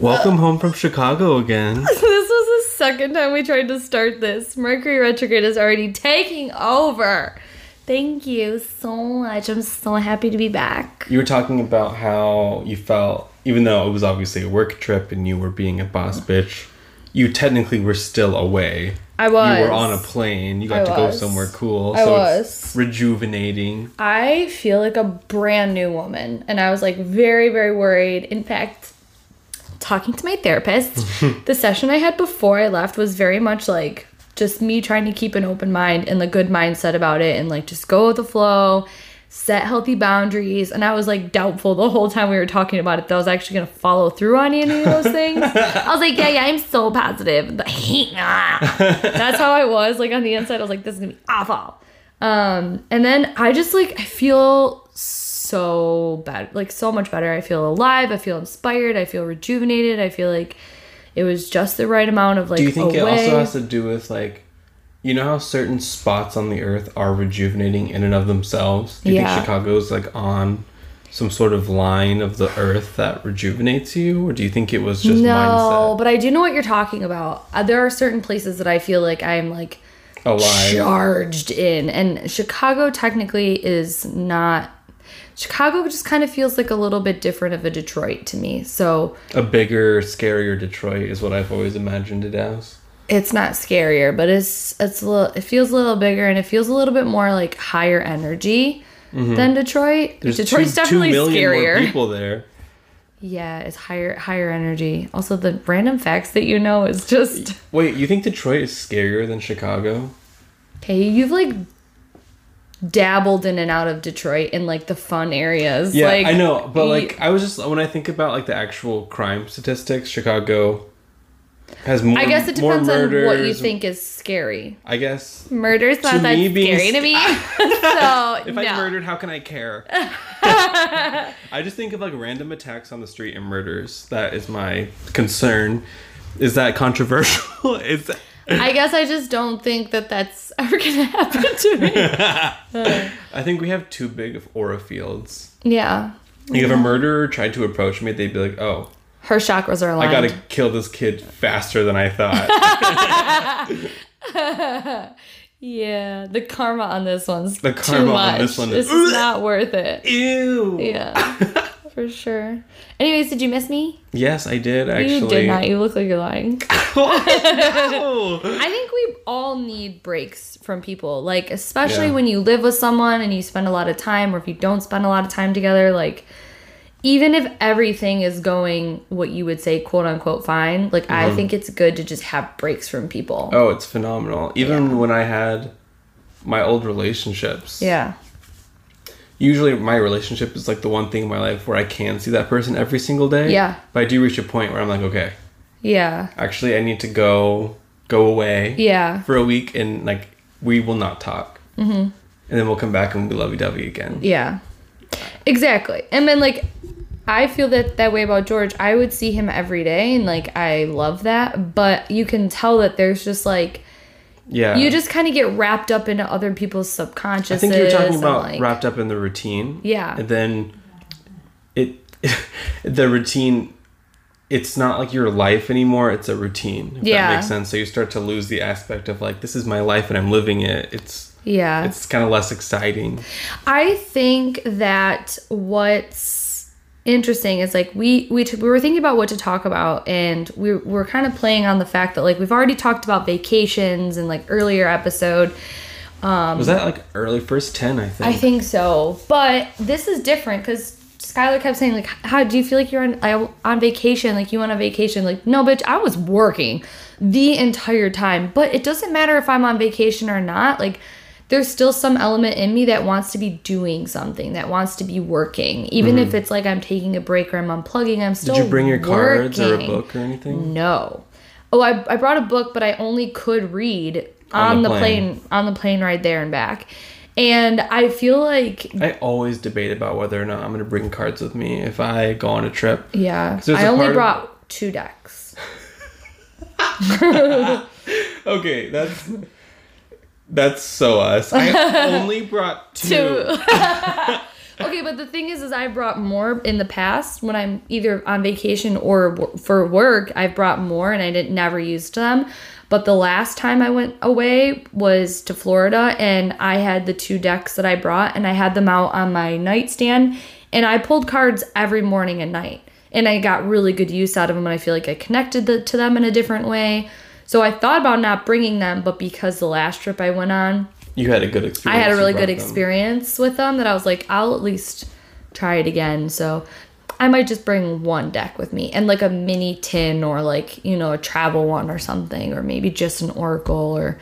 Welcome home from Chicago again. this was the second time we tried to start this. Mercury retrograde is already taking over. Thank you so much. I'm so happy to be back. You were talking about how you felt, even though it was obviously a work trip and you were being a boss bitch, you technically were still away. I was. You were on a plane. You got I to go somewhere cool. I so was. it's rejuvenating. I feel like a brand new woman, and I was like very, very worried. In fact, talking to my therapist, the session I had before I left was very much like just me trying to keep an open mind and the good mindset about it, and like just go with the flow, set healthy boundaries. And I was like doubtful the whole time we were talking about it that I was actually gonna follow through on any of those things. I was like, yeah, yeah, I'm so positive. That's how I was. Like on the inside, I was like, this is gonna be awful. Um, and then I just like I feel so bad, like so much better. I feel alive. I feel inspired. I feel rejuvenated. I feel like it was just the right amount of like. Do you think away. it also has to do with like, you know how certain spots on the earth are rejuvenating in and of themselves? Do you Yeah. think Chicago's like on some sort of line of the earth that rejuvenates you, or do you think it was just no, mindset but I do know what you're talking about. Uh, there are certain places that I feel like I'm like alive? charged in, and Chicago technically is not. Chicago just kind of feels like a little bit different of a Detroit to me. So A bigger, scarier Detroit is what I've always imagined it as. it's not scarier, but it's it's a little. It feels a little bigger, and it feels a little bit more like higher energy than Detroit. Mm-hmm. There's Detroit's two, definitely two million scarier. more people there. Yeah, it's higher higher energy. Also, the random facts that you know is just Wait, you think Detroit is scarier than Chicago? okay. You've like dabbled in and out of Detroit in like the fun areas. Yeah, like, I know, but like I was just when I think about like the actual crime statistics, Chicago has more. I guess it depends on what you think is scary. I guess Murder's not To that me, being scary to me. so if no. I murdered, how can I care? I just think of like random attacks on the street and murders. That is my concern. Is that controversial? is that, I guess I just don't think that that's ever gonna happen to me. I think we have too big of aura fields. yeah, Like if a murderer tried to approach me, they'd be like, "Oh, her chakras are aligned." I gotta kill this kid faster than I thought." Yeah, the karma on this one's The too karma on much. this one is- is not worth it. Ew. Yeah, for sure. Anyways, did you miss me? Yes, I did actually. You did not. You look like you're lying. Oh. I think we all need breaks from people. Like, especially Yeah. when you live with someone and you spend a lot of time, or if you don't spend a lot of time together, like, even if everything is going what you would say, quote unquote, fine, like, I think it's good to just have breaks from people. Mm-hmm. oh, it's phenomenal. Even when I had my old relationships. Yeah. Usually my relationship is like the one thing in my life where I can see that person every single day. Yeah. But I do reach a point where I'm like, okay, Yeah. actually I need to go go away Yeah. for a week and like we will not talk. Mm-hmm. And then we'll come back and we'll be lovey dovey again. Yeah. Exactly. And then like I feel that that way about George. I would see him every day and like I love that, but you can tell that there's just like Yeah. you just kind of get wrapped up into other people's subconscious. I think you were talking about wrapped up in the routine. Yeah. And then it the routine it's not like your life anymore, it's a routine. If Yeah. that makes sense. So you start to lose the aspect of like this is my life and I'm living it. It's Yeah. it's kind of less exciting. I think that what's interesting is like we we, t- we were thinking about what to talk about and we we're kind of playing on the fact that like we've already talked about vacations and like earlier episode um Was that like early first 10, I think? I think so. But this is different because Skylar kept saying like, "How do you feel like you're on I, on vacation? Like you went on vacation? Like no, bitch, I was working the entire time. But it doesn't matter if I'm on vacation or not. Like there's still some element in me that wants to be doing something, that wants to be working, even if it's like I'm taking a break or I'm unplugging. I'm still. Mm-hmm. Did you bring your cards or a book or anything? No. Oh, I, I brought a book, but I only could read on, On the plane. plane. on the plane ride there and back. And I feel like I always debate about whether or not I'm going to bring cards with me if I go on a trip. Yeah, I only of- brought two decks. Okay, that's That's so us. I only brought two. Two. okay, but the thing is, is I brought more in the past when I'm either on vacation or w- for work. I've brought more, and I didn't never used them. But the last time I went away was to Florida, and I had the two decks that I brought, and I had them out on my nightstand, and I pulled cards every morning and night, and I got really good use out of them, and I feel like I connected the, to them in a different way. So I thought about not bringing them, but because the last trip I went on, You had a good experience. I had a really good them. experience with them that I was like, I'll at least try it again. So I might just bring one deck with me and like a mini tin or like, you know, a travel one or something, or maybe just an oracle or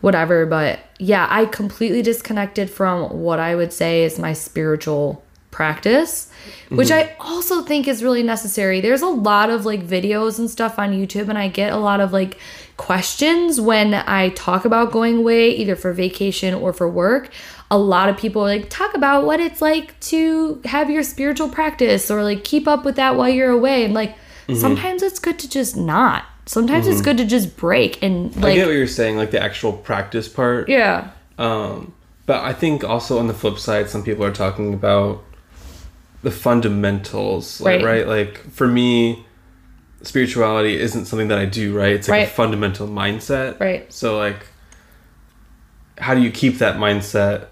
whatever. But yeah, I completely disconnected from what I would say is my spiritual practice, which mm-hmm. I also think is really necessary. There's a lot of like videos and stuff on YouTube, and I get a lot of like questions when I talk about going away, either for vacation or for work. A lot of people like talk about what it's like to have your spiritual practice or like keep up with that while you're away. And like sometimes it's good to just not. Sometimes it's good to just break and like I get what you're saying, like the actual practice part. yeah. Um, but I think also on the flip side, some people are talking about the fundamentals, like, Right. right. Like for me, spirituality isn't something that I do, right? It's like Right. a fundamental mindset, Right. So like, how do you keep that mindset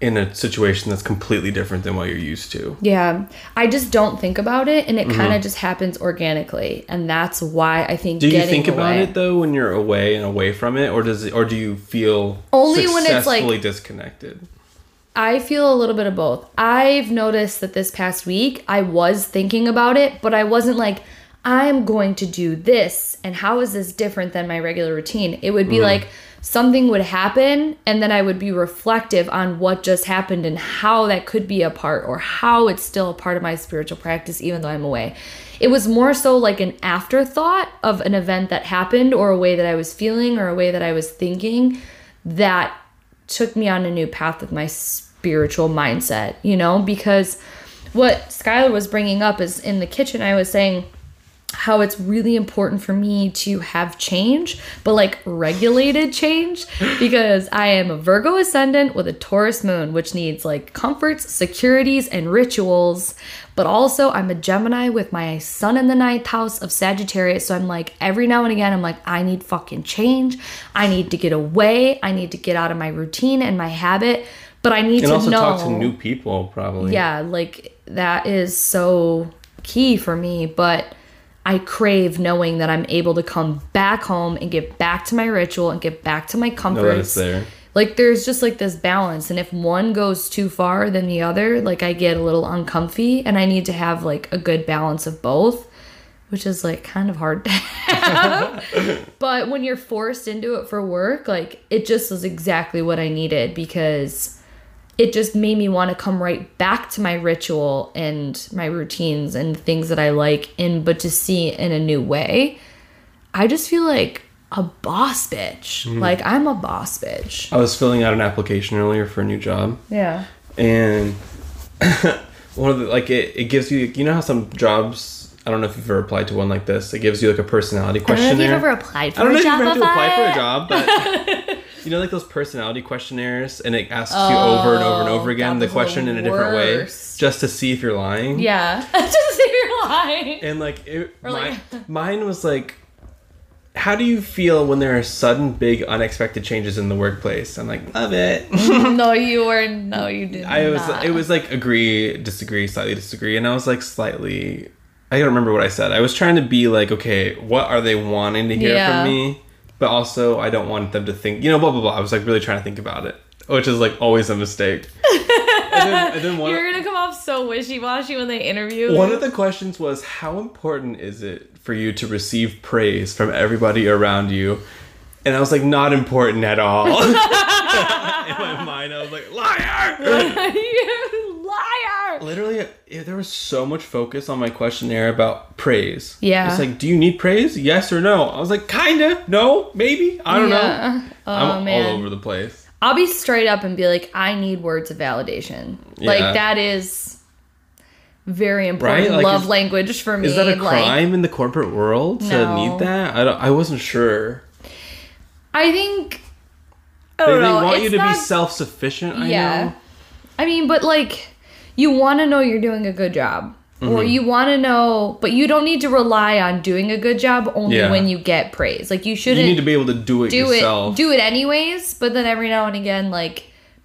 in a situation that's completely different than what you're used to? Yeah, I just don't think about it, and it kind Mm-hmm. of just happens organically, and that's why I think. Do you think about away- it though when you're away and away from it, or does it, or do you feel Only when it's, like- disconnected? I feel a little bit of both. I've noticed that this past week I was thinking about it, but I wasn't like, I'm going to do this, and how is this different than my regular routine? It would be like something would happen, and then I would be reflective on what just happened and how that could be a part, or how it's still a part of my spiritual practice, even though I'm away. It was more so like an afterthought of an event that happened, or a way that I was feeling, or a way that I was thinking that took me on a new path with my spiritual mindset, you know, because what Skylar was bringing up is in the kitchen, I was saying how it's really important for me to have change, but like regulated change, because I am a Virgo ascendant with a Taurus moon, which needs like comforts, securities, and rituals. But also, I'm a Gemini with my sun in the ninth house of Sagittarius. So I'm like, every now and again, I'm like, I need fucking change. I need to get away. I need to get out of my routine and my habit. But I need And to also know. talk to new people, probably. Yeah, like that is so key for me, but I crave knowing that I'm able to come back home and get back to my ritual and get back to my comforts. it's there. Like there's just like this balance and if one goes too far than the other, like I get a little uncomfy and I need to have like a good balance of both, which is like kind of hard to have. but when you're forced into it for work, like it just was exactly what I needed because it just made me want to come right back to my ritual and my routines and things that I like in but to see in a new way. I just feel like a boss bitch. Mm. Like I'm a boss bitch. I was filling out an application earlier for a new job, Yeah. and one of the like it, it gives you you know how some jobs I don't know if you've ever applied to one like this. It gives you like a personality question. I don't know if you've ever applied for I don't know a if you job ever have to apply for a job, but you know like those personality questionnaires, and it asks you over and over and over Oh, again the question the in a different way, just to see if you're lying. Yeah. Just to see if you're lying. And like, it, Or, like- mine was like, how do you feel when there are sudden, big, unexpected changes in the workplace? I'm like, love it. no, you were. No, you didn't. I was. It was like agree, disagree, slightly disagree, and I was like slightly. I don't remember what I said. I was trying to be like, okay, what are they wanting to hear Yeah. from me? But also, I don't want them to think, you know, blah blah blah. I was like really trying to think about it, which is like always a mistake. and then, and then one, You're gonna come off so wishy washy when they interview. One of the questions was how important is it for you to receive praise from everybody around you? And I was like, not important at all. In my mind, I was like, liar! Liar. Literally, yeah, there was so much focus on my questionnaire about praise. Yeah. It's like, do you need praise? Yes or no? I was like, kinda, no, maybe, I don't know. Oh I'm man. all over the place. I'll be straight up and be like, I need words of validation. Yeah. Like that is very important Right? Like, love is- language for me. Is that a like, crime in the corporate world to No. need that? I, don't, I wasn't sure. I think. I They, oh, don't they know. want you to not- be self sufficient. I yeah. know. I mean, but like, you want to know you're doing a good job. Mm-hmm. Or you want to know, but you don't need to rely on doing a good job only Yeah. when you get praise. Like you You shouldn't need to be able to do it do yourself. it do it anyways but then every now and again like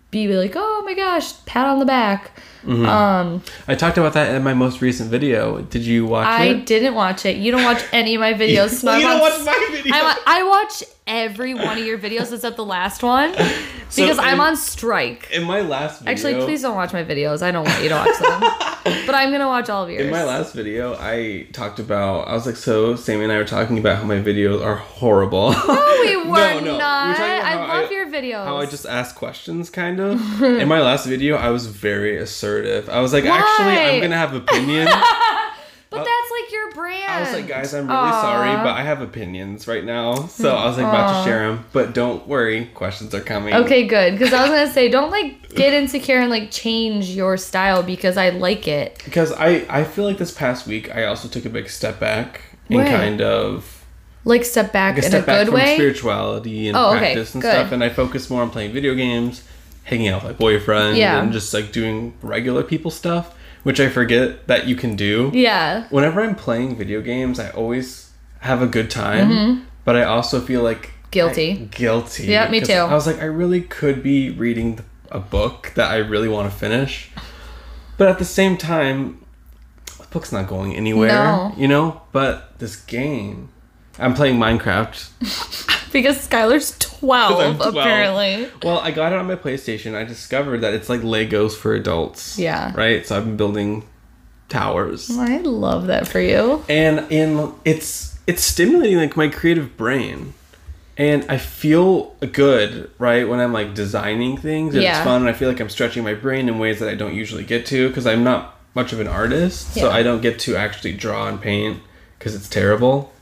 be like oh my gosh pat on the back Mm-hmm. um I talked about that in my most recent video. Did you watch i it? didn't watch it you don't watch any of my videos so you I'm don't on- watch my video. I, I watch every one of your videos except the last one because i'm on strike in my last video. actually please don't watch my videos i don't want you to watch them but i'm gonna watch all of yours In my last video, I talked about. I was like, so Sammy and I were talking about how my videos are horrible. no we were No, no, we were not about i love I- your videos how I just ask questions, kind of. In my last video, I was very assertive. I was like, actually, I'm gonna have opinions. but uh, that's like your brand I was like, guys, I'm really Aw. sorry, but I have opinions right now. So I was like, about to share them. But don't worry, questions are coming. Okay, good. Because I was gonna say, don't like get insecure and like change your style because I like it. Because I, I feel like this past week, I also took a big step back and kind of Like step back like a in step a back good from way. spirituality and Oh, okay, practice and good. stuff. And I focused more on playing video games, hanging out with my boyfriend, Yeah. and just like doing regular people stuff, which I forget that you can do. Yeah. Whenever I'm playing video games, I always have a good time, but I also feel like Mm-hmm. Guilty. I- guilty. Yeah, me too. I was like, I really could be reading a book that I really want to finish, but at the same time, the book's not going anywhere. No. You know. But this game, I'm playing Minecraft. Because Skylar's 12, 12. apparently. Well, I got it on my PlayStation. I discovered that it's like Legos for adults. Yeah. Right. So I've been building towers, I love that for you. and in it's it's stimulating like my creative brain. And I feel good, right, when I'm like designing things. and It's fun, and I feel like I'm stretching my brain in ways that I don't usually get to because I'm not much of an artist. Yeah. So I don't get to actually draw and paint because it's terrible.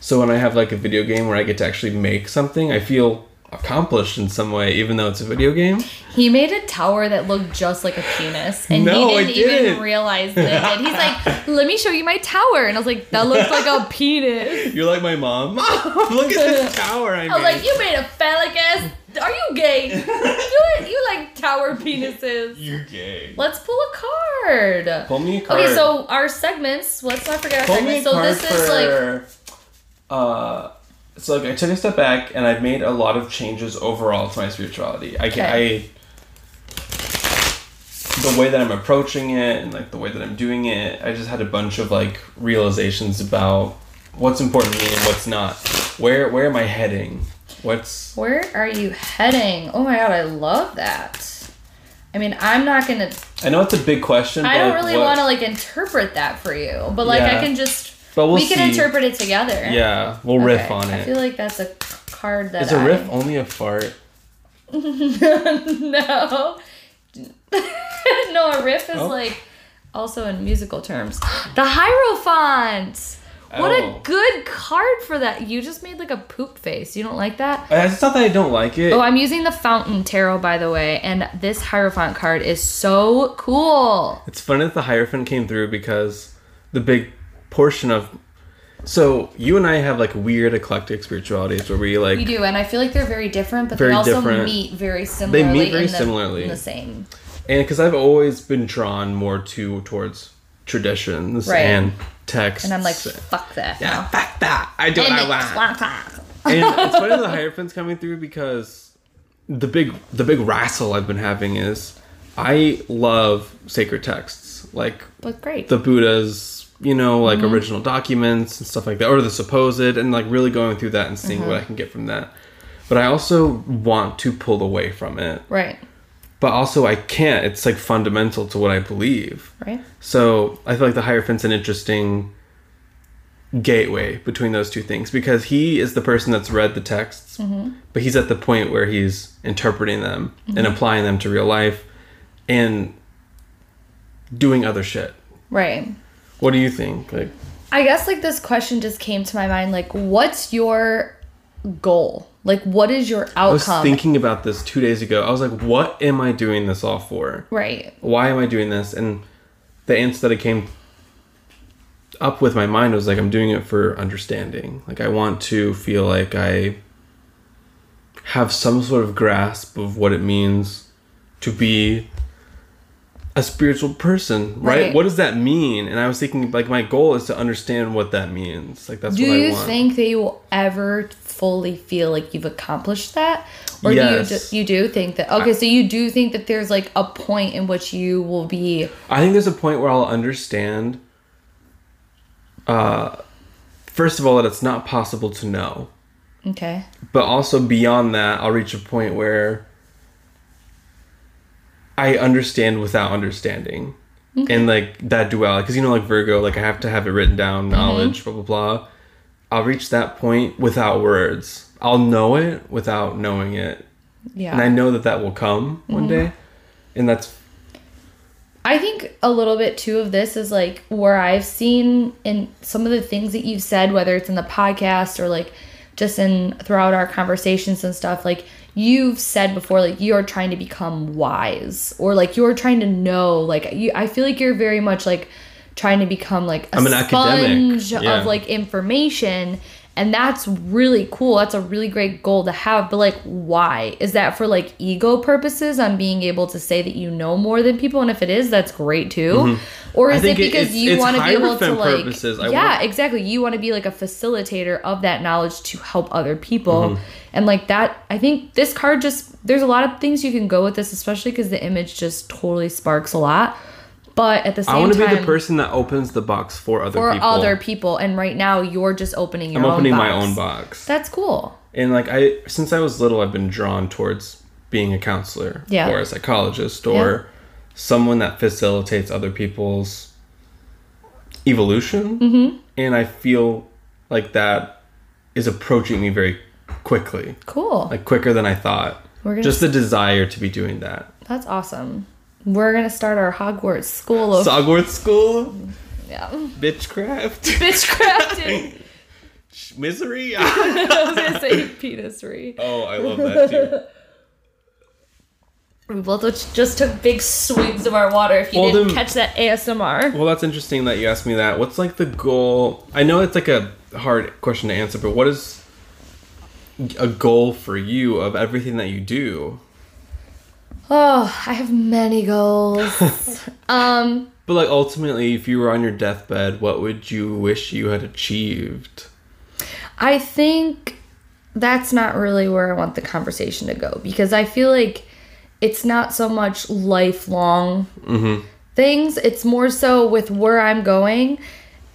So when I have like a video game where I get to actually make something, I feel accomplished in some way, even though it's a video game. He made a tower that looked just like a penis, and No, he didn't, even didn't. realize that. And he's like, "Let me show you my tower," and I was like, "That looks like a penis." You're like my mom. Mom, look at this tower I made. I was like, "You made a phallic ass. Are you gay? you you like tower penises?" You're gay. Let's pull a card. Pull me a card. Okay, so our segments. Let's not forget our Pull segments. So this is like. Uh, so like I took a step back and I've made a lot of changes overall to my spirituality. I Okay. I. The way that I'm approaching it and like the way that I'm doing it, I just had a bunch of like realizations about what's important to me and what's not. Where where am I heading? What's Where are you heading? Oh my god, I love that. I mean, I'm not gonna. I know it's a big question. I don't really want to like interpret that for you, but like Yeah. I can just. But we'll we can see. interpret it together. Yeah, we'll riff on it. I feel like that's a card that Is a I- riff only a fart? no. no, a riff is Oh. like also in musical terms. The Hierophant. What Oh. a good card for that. You just made like a poop face. You don't like that? It's not that I don't like it. Oh, I'm using the Fountain Tarot, by the way, and this Hierophant card is so cool. It's funny that the Hierophant came through because the big portion of. So you and I have like weird eclectic spiritualities where we like We do, and I feel like they're very different, but Very they also different. meet very similarly. very in the, similarly. in the same. and because I've always been drawn more to towards traditions Right. and texts. And I'm like, fuck that. yeah, now. fuck that. I do what I want. and it's funny the Hierophant's coming through because the big the big wrestle I've been having is I love sacred texts like But great. the Buddha's, you know, like Mm-hmm. original documents and stuff like that, or the supposed, and like really going through that and seeing Mm-hmm. what I can get from that. But I also want to pull away from it. right. But also, I can't. It's like fundamental to what I believe. Right. So I feel like the Hierophant's an interesting gateway between those two things because he is the person that's read the texts, Mm-hmm. but he's at the point where he's interpreting them and applying them to real life and doing other shit. Right. What do you think? Like, I guess like this question just came to my mind like what's your goal? Like what is your outcome? I was thinking about this two days ago. I was like, what am I doing this all for? right. Why am I doing this? And the answer that I came up with my mind was like, I'm doing it for understanding. Like, I want to feel like I have some sort of grasp of what it means to be a spiritual person, right? Right. What does that mean? And I was thinking, like, my goal is to understand what that means. Like, that's Do what I you think that you will ever fully feel like you've accomplished that? Or Yes. do you do, you do think that okay, so you do think that there's like a point in which you will be I think there's a point where I'll understand. Uh, first of all, that it's not possible to know, okay. but also beyond that, I'll reach a point where I understand without understanding, and like that duality. Because you know, like Virgo, like I have to have it written down, mm-hmm. knowledge, blah blah blah. I'll reach that point without words. I'll know it without knowing it, Yeah. and I know that that will come one mm-hmm. day, and that's I think a little bit too of this is like where I've seen in some of the things that you've said, whether it's in the podcast or like just in throughout our conversations and stuff, like you've said before, like you're trying to become wise or like you're trying to know, like you, I feel like you're very much like trying to become like a I'm an academic, sponge yeah. of like information. And that's really cool. That's a really great goal to have. But like, why? Is that for like ego purposes on being able to say that you know more than people? And if it is, that's great too. Or Mm-hmm. I is it because it's- you want to be able to like, purposes. Yeah, exactly. You want to be like a facilitator of that knowledge to help other people. Mm-hmm. And like that, I think this card just, there's a lot of things you can go with this, especially because the image just totally sparks a lot. But at the same time, I want to be the person that opens the box for other for people. other people. And right now, you're just opening your I'm own opening my own box. That's cool. And like I since I was little I've been drawn towards being a counselor Yeah. or a psychologist or someone that facilitates other people's evolution. Mm-hmm. And I feel like that is approaching me very quickly. Cool. Like quicker than I thought. We're gonna Just the desire to be doing that. That's awesome. We're gonna start our Hogwarts school of Hogwarts school, yeah. bitchcraft, Bitchcrafting. misery. I was gonna say penisry. oh, I love that too. We both just- just took big swigs of our water. If you Well, didn't then- catch that ASMR, Well, that's interesting that you asked me that. What's like the goal? I know it's like a hard question to answer, but what is a goal for you of everything that you do? Oh, I have many goals. um, But like ultimately, if you were on your deathbed, what would you wish you had achieved? I think that's not really where I want the conversation to go because I feel like it's not so much lifelong things. It's more so with where I'm going.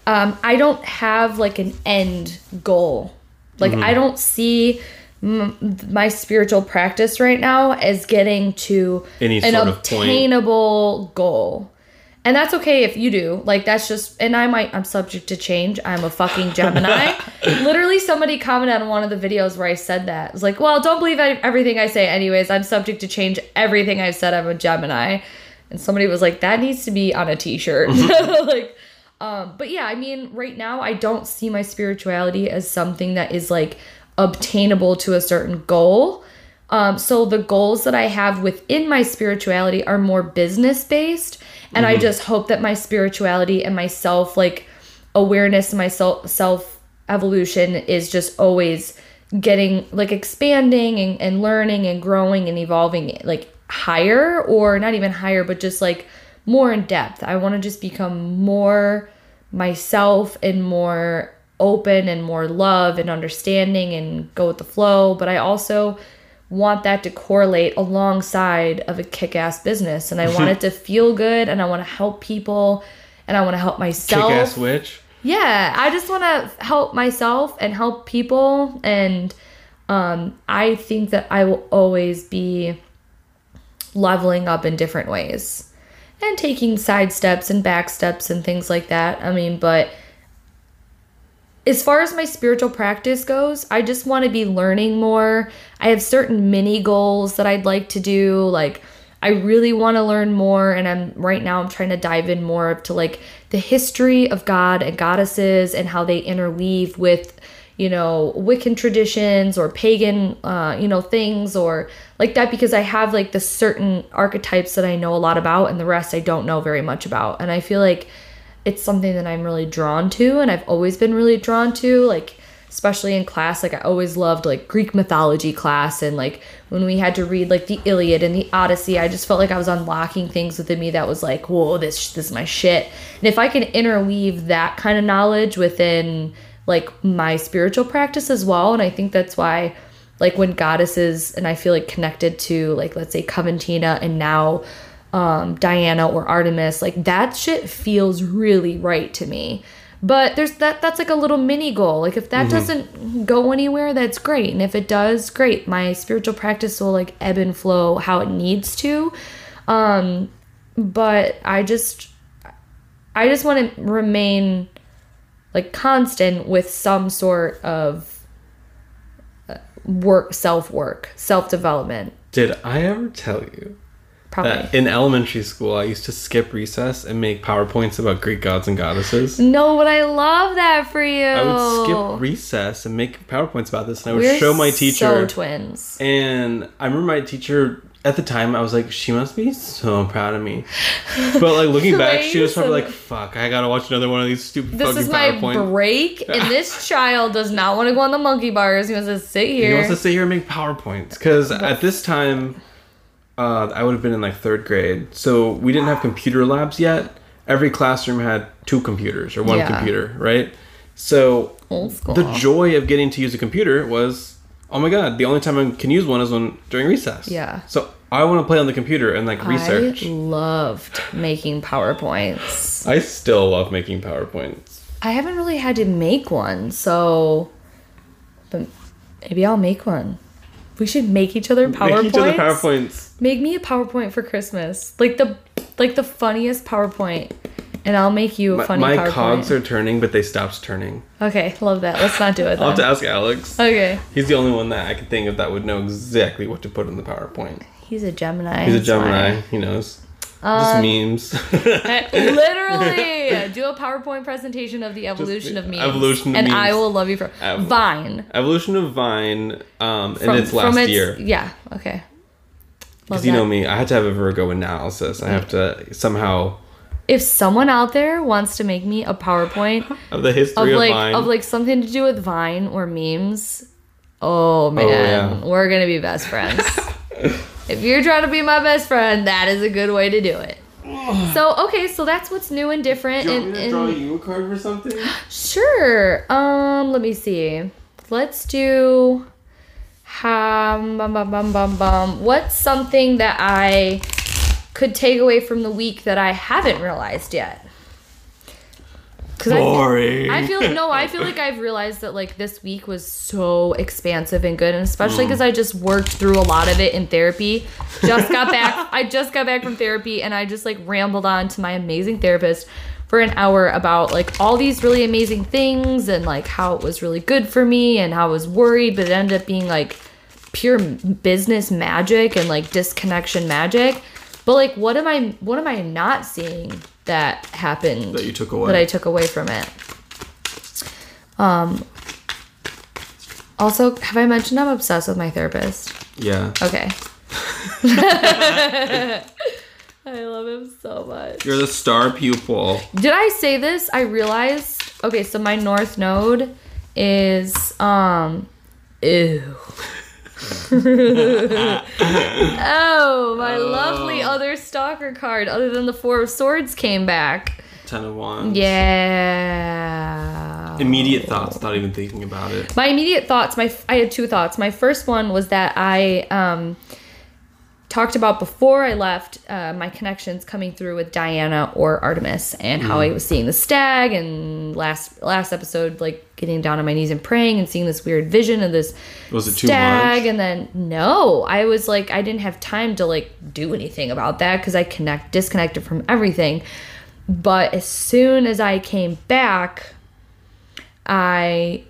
Um, I don't have like an end goal. Like I don't see m- my spiritual practice right now is getting to Any an sort of point. obtainable goal. And that's okay if you do. Like that's just and I might I'm subject to change. I'm a fucking Gemini. Literally somebody commented on one of the videos where I said that. It was like, "Well, don't believe everything I say anyways. I'm subject to change everything I've said. I'm a Gemini." And somebody was like, "That needs to be on a t-shirt." like um but yeah, I mean, right now I don't see my spirituality as something that is like obtainable to a certain goal. Um, so the goals that I have within my spirituality are more business based, and I just hope that my spirituality and my self like awareness, and my self self evolution is just always getting like expanding and, and learning and growing and evolving like higher or not even higher, but just like more in depth. I want to just become more myself and more open and more love and understanding and go with the flow. But I also want that to correlate alongside of a kick-ass business and I want it to feel good and I want to help people and I want to help myself. Kick ass witch. Yeah, I just want to help myself and help people and um I think that I will always be leveling up in different ways and taking side steps and back steps and things like that. I mean, but as far as my spiritual practice goes, I just want to be learning more. I have certain mini goals that I'd like to do. Like, I really want to learn more, and I'm right now I'm trying to dive in more to like the history of God and goddesses and how they interweave with, you know, Wiccan traditions or pagan, uh, you know, things or like that because I have like the certain archetypes that I know a lot about, and the rest I don't know very much about, and I feel like it's something that I'm really drawn to and I've always been really drawn to like especially in class, like I always loved like Greek mythology class and like when we had to read like the Iliad and the Odyssey, I just felt like I was unlocking things within me that was like, whoa, this this is my shit. And if I can interweave that kind of knowledge within like my spiritual practice as well, and I think that's why like when goddesses and I feel like connected to like let's say Coventina and now um, Diana or Artemis, like that shit feels really right to me. But there's that that's like a little mini goal. Like if that doesn't go anywhere, that's great. And if it does, great. My spiritual practice will like ebb and flow how it needs to. Um but I just I just want to remain like constant with some sort of uh, work self work, self development. Did I ever tell you Probably. that in elementary school I used to skip recess and make PowerPoints about Greek gods and goddesses? no, but I love that for you. I would skip recess and make PowerPoints about this, and I would We're show my teacher. So twins. and I remember my teacher at the time. I was like, she must be so proud of me. But like looking back, she was probably like, "Fuck, I gotta watch another one of these stupid This fucking is my PowerPoints." break, and this child does not want to go on the monkey bars. He wants to sit here. He wants to sit here and make PowerPoints because at this time, uh, I would have been in like third grade, so we didn't have computer labs yet. Every classroom had two computers or one Yeah. computer, right? So the joy of getting to use a computer was, oh my god, the only time I can use one is when during recess. Yeah. So I want to play on the computer and like research. I loved making PowerPoints. I still love making PowerPoints. I haven't really had to make one, so but maybe I'll make one. We should make each other PowerPoints. Make each other PowerPoints. Make me a PowerPoint for Christmas. Like the like the funniest PowerPoint. And I'll make you a My, funny my PowerPoint. cogs are turning, but they stopped turning. okay, love that. Let's not do it I'll have to ask Alex. Okay. He's the only one that I can think of that would know exactly what to put in the PowerPoint. He's a Gemini. He's a. Gemini. He knows. Uh, Just memes. Literally, do a PowerPoint presentation of the evolution of memes. evolution of and I will love you for Ev- Vine. Evolution of Vine, um, in its last its- year. Yeah. Okay. Because you know me, I had to have a Virgo analysis. I have to somehow If someone out there wants to make me a PowerPoint of the history of, like Vine. of like something to do with Vine or memes, oh man, yeah. we're gonna be best friends. if you're trying to be my best friend, that is a good way to do it. So okay, so that's what's new and different. Do you want and, me to and- draw you a card for something? Sure. Um, let me see. Let's do um, bum, bum, bum, bum, bum. What's something that I could take away from the week that I haven't realized yet? Because I, Boring. I feel no, I feel like I've realized that like this week was so expansive and good, and especially mm. because I just worked through a lot of it in therapy. Just got back. I just got back from therapy, and I just like rambled on to my amazing therapist for an hour about like all these really amazing things and like how it was really good for me and how I was worried, but it ended up being like pure business magic and like disconnection magic. But like, what am I? What am I not seeing that happened? That you took away. that I took away from it. Um. Also, have I mentioned I'm obsessed with my therapist? yeah. Okay. I love him so much. You're the star pupil. Did I say this? I realized. Okay, so my north node is um. Ew. Oh, my lovely other stalker card, other than the Four of Swords, came back. Ten of Wands. Yeah. Immediate thoughts, not even thinking about it. my immediate thoughts my i had two thoughts my first one was that i um talked about before i left uh, my connections coming through with diana or artemis and how i was seeing the stag and last last episode like getting down on my knees and praying and seeing this weird vision of this Was it too stag much? and then no i was like i didn't have time to like do anything about that because i connect disconnected from everything but as soon as i came back i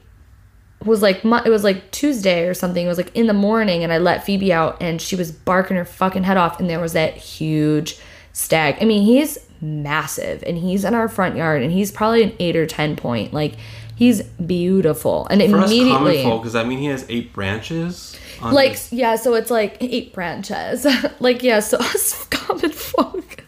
was like it was like Tuesday or something. It was like in the morning, and I let Phoebe out, and she was barking her fucking head off, and there was that huge stag. I mean, he's massive, and he's in our front yard, and he's probably an eight or ten point. Like he's beautiful, and For us common immediately. folk, does that mean he has eight branches? on Like his- yeah, so it's like eight branches. like yeah, so us common folk.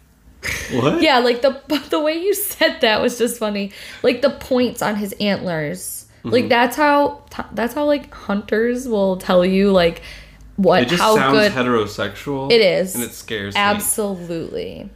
what? Yeah, like the the way you said that was just funny. Like the points on his antlers Mm-hmm. Like that's how that's how like hunters will tell you like what It just how sounds good heterosexual. it is. And it scares me. Absolutely.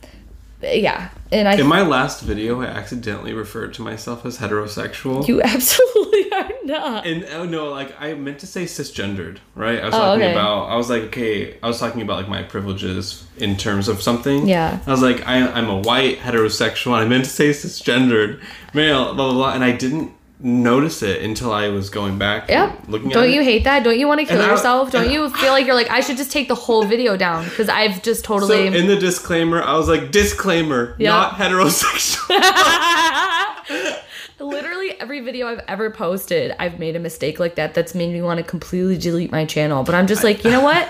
Yeah. And I In my last video, I accidentally referred to myself as heterosexual. you absolutely are not. and oh no, like I meant to say cisgendered, right? I was Oh, talking okay. about. I was like, okay, I was talking about like my privileges in terms of something. Yeah. I was like, I, I'm a white heterosexual. And I meant to say cisgendered male, blah blah blah, and I didn't notice it until I was going back. Yep. Looking Don't you it. hate that? Don't you want to kill And I- yourself? Don't you feel like you're like I should just take the whole video down because I've just So totally in the disclaimer, I was like, disclaimer, Yeah. not heterosexual. Literally every video I've ever posted, I've made a mistake like that that's made me want to completely delete my channel. But I'm just like, you know what?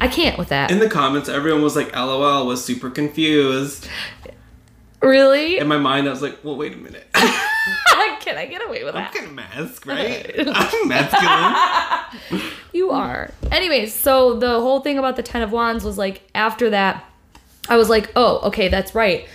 I can't with that. in the comments, everyone was like, LOL, was super confused. really? In my mind, I was like, well, wait a minute. Can I get away with I'm that? of mask, right? I'm masculine. You are. Anyways, so the whole thing about the Ten of Wands was like after that, I was like, oh, okay, that's right.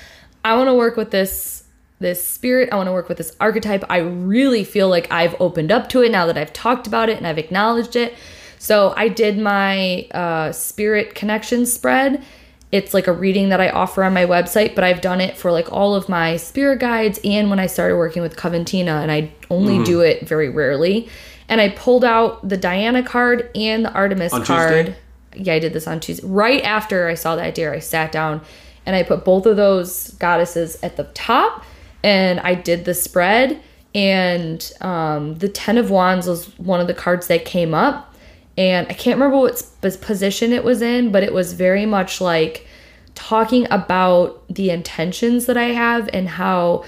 I want to work with this this spirit. I want to work with this archetype. I really feel like I've opened up to it now that I've talked about it and I've acknowledged it. So I did my uh, spirit connection spread. It's like a reading that I offer on my website, but I've done it for like all of my spirit guides and when I started working with Coventina, and I only do it very rarely. And I pulled out the Diana card and the Artemis On card. Tuesday? Yeah, I did this on Tuesday. Right after I saw that deer, I sat down and I put both of those goddesses at the top and I did the spread. And um, the Ten of Wands was one of the cards that came up. And I can't remember what position it was in, but it was very much like talking about the intentions that I have and how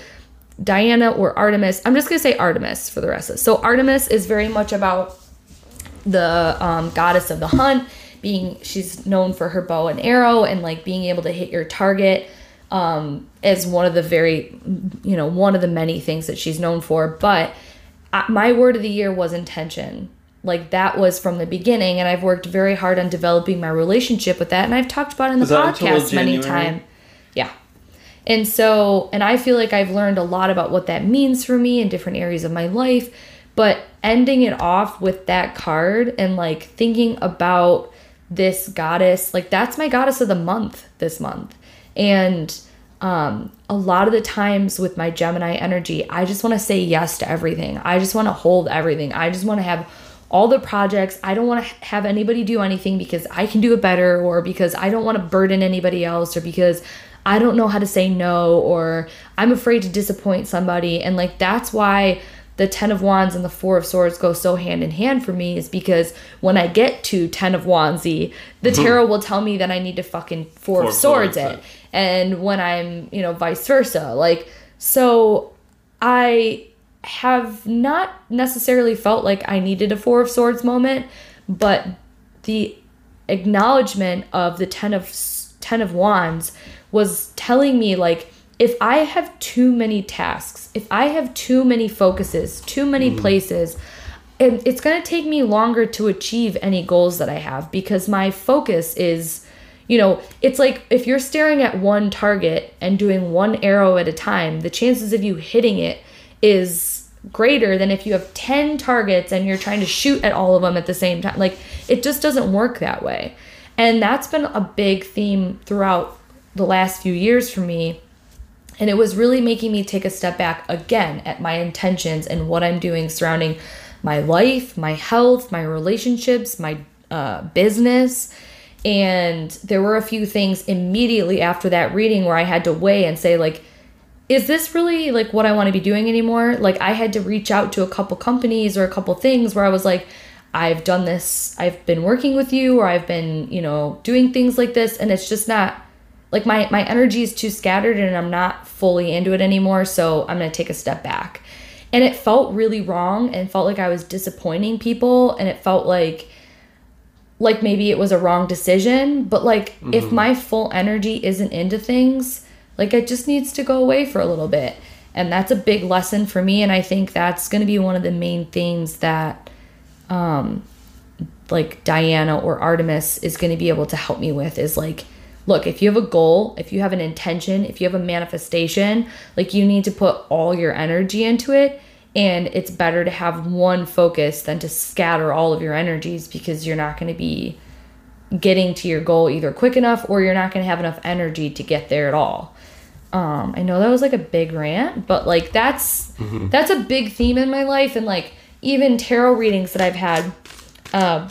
Diana or Artemis, I'm just going to say Artemis for the rest of this. So, Artemis is very much about the um, goddess of the hunt being she's known for her bow and arrow and like being able to hit your target um, as one of the very you know one of the many things that she's known for but uh, my word of the year was intention like that was from the beginning and i've worked very hard on developing my relationship with that and i've talked about it in the podcast many times yeah and so, and I feel like I've learned a lot about what that means for me in different areas of my life. But ending it off with that card and like thinking about this goddess, like that's my goddess of the month this month. And um, a lot of the times with my Gemini energy, I just want to say yes to everything. I just want to hold everything. I just want to have all the projects. I don't want to have anybody do anything because I can do it better or because I don't want to burden anybody else or because I don't know how to say no or I'm afraid to disappoint somebody. And like that's why the 10 of wands and the 4 of swords go so hand in hand for me is because when I get to 10 of wandsy, the mm-hmm. tarot will tell me that I need to fucking 4, Four of of swords swords, it. And when I'm, you know, vice versa. Like so I have not necessarily felt like I needed a Four of Swords moment, but the acknowledgement of the Ten of Ten of Wands was telling me like if I have too many tasks, if I have too many focuses, too many mm. places, and it's going to take me longer to achieve any goals that I have because my focus is you know, it's like if you're staring at one target and doing one arrow at a time, the chances of you hitting it is greater than if you have 10 targets and you're trying to shoot at all of them at the same time. Like it just doesn't work that way. And that's been a big theme throughout the last few years for me. And it was really making me take a step back again at my intentions and what I'm doing surrounding my life, my health, my relationships, my uh, business. And there were a few things immediately after that reading where I had to weigh and say, like, is this really like what I want to be doing anymore? Like, I had to reach out to a couple companies or a couple things where I was like, I've done this, I've been working with you, or I've been, you know, doing things like this, and it's just not like my my energy is too scattered and I'm not fully into it anymore, so I'm going to take a step back. And it felt really wrong and felt like I was disappointing people and it felt like like maybe it was a wrong decision, but like if mm-hmm. my full energy isn't into things, like it just needs to go away for a little bit. And that's a big lesson for me and I think that's going to be one of the main themes that um like Diana or Artemis is going to be able to help me with is like look, if you have a goal, if you have an intention, if you have a manifestation, like you need to put all your energy into it And it's better to have one focus than to scatter all of your energies because you're not going to be getting to your goal either quick enough or you're not going to have enough energy to get there at all. Um, I know that was like a big rant, but like that's that's a big theme in my life and like even tarot readings that I've had uh,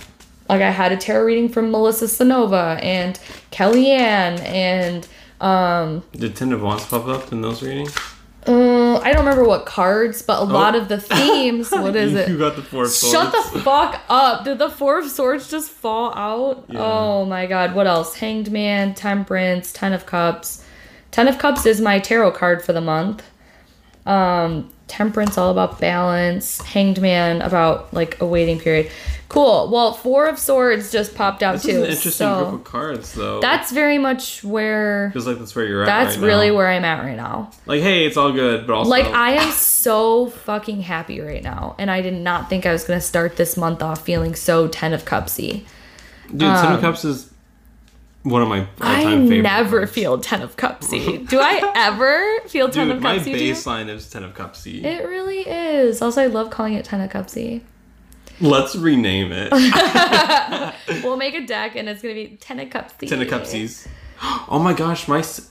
like I had a tarot reading from Melissa Cynova and Kellyanne and um Did Ten of Wands pop up in those readings? Uh, I don't remember what cards, but a lot of the themes. What is it? You got the four of swords. Shut the fuck up. Did the Four of Swords just fall out? Yeah. Oh my god. What else? Hanged Man, Temperance, Ten of Cups. Ten of Cups is my tarot card for the month. Um, Temperance all about balance. Hanged Man about like a waiting period. Cool. Well, Four of Swords just popped out This too. is an interesting so group of cards, though. that's very much where feels like that's where you're at. that's right really now. where I'm at right now. Like, hey, it's all good, but also Like I am so fucking happy right now, and I did not think I was gonna start this month off feeling so ten of cupsy. dude, Ten of Cups is one of my um, I never cards. feel ten of cupsy. Do I ever feel ten Dude, of my cupsy? you? baseline is Ten of Cupsy. It really is. Also, I love calling it ten of cupsy. Let's rename it. We'll make a deck, and it's gonna be ten of cupsy. Ten of Cupsies. Oh my gosh, my. s-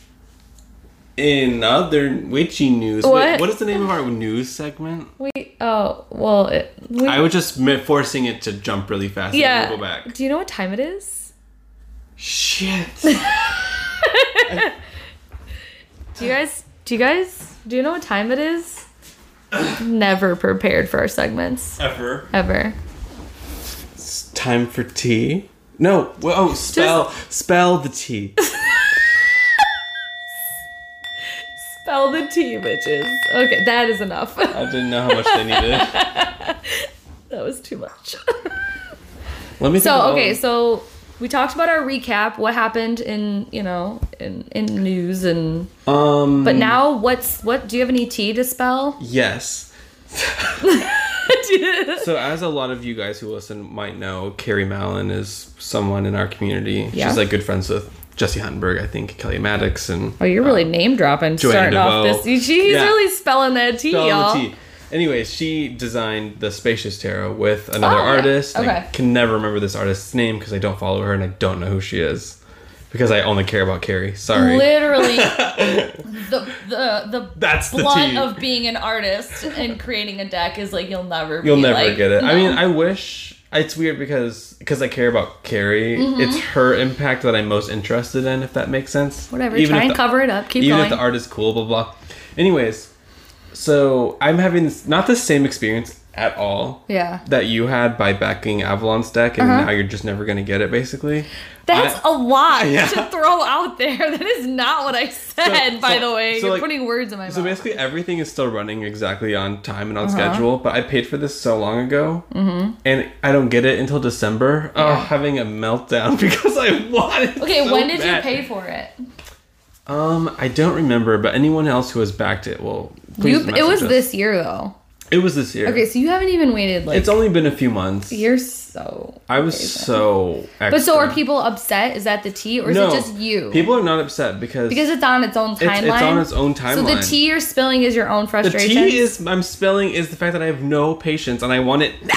In other witchy news, wait, What? what is the name of our news segment? We oh well, it, we, I was just forcing it to jump really fast. yeah. And go back. Do you know what time it is? Shit. Do you guys? Do you guys? Do you know what time it is? Never prepared for our segments Ever. ever. It's time for tea. No. Oh, spell spell the tea. Spell the tea, bitches. Okay, that is enough. I didn't know how much they needed. that was too much. Let me. so okay, so we talked about our recap, what happened in you know in in news, and Um. but now what's what? Do you have any T to spell? Yes. So, as a lot of you guys who listen might know, Carrie Mallon is someone in our community. Yeah. She's like good friends with Jessi Huntenburg, I think, Kelly Maddox, and oh, you're really name dropping, Joanna starting off this. She's Yeah. really spelling that T, Spell y'all. the T. Anyways, she designed the Spacious Tarot with another Oh, artist. I can never remember this artist's name because I don't follow her and I don't know who she is. Because I only care about Carrie. Sorry. Literally, the the the That's the blunt T. of being an artist and creating a deck is like you'll never. You'll never like, get it. I mean, I wish it's weird because because I care about Carrie. Mm-hmm. It's her impact that I'm most interested in. If that makes sense. whatever. Even try if and the- cover it up. Keep even going. if the art is cool, blah blah. Anyways, so I'm having this, not the same experience at all yeah. that you had by backing Avalon's deck, and Uh-huh. now you're just never gonna get it. Basically, That's I- a lot Yeah. to throw out there. That is not what I said, by so- the way. so, You're like- putting words in my mouth. So basically, everything is still running exactly on time and on Uh-huh. schedule. But I paid for this so long ago, mm-hmm. and I don't get it until December. Oh, having a meltdown because I want it. Okay, so when did bad. you pay for it? Um, I don't remember, but anyone else who has backed it will. Please You, it was us. this year though. It was this year. Okay, so you haven't even waited like It's only been a few months. you're so. I was crazy. so. Extra. But so are people upset? Is that the T or is no, it just you? People are not upset because because it's on its own timeline. it's on its own timeline. So the tea you're spilling is your own The frustration. T is I'm spilling is the fact that I have no patience and I want it now.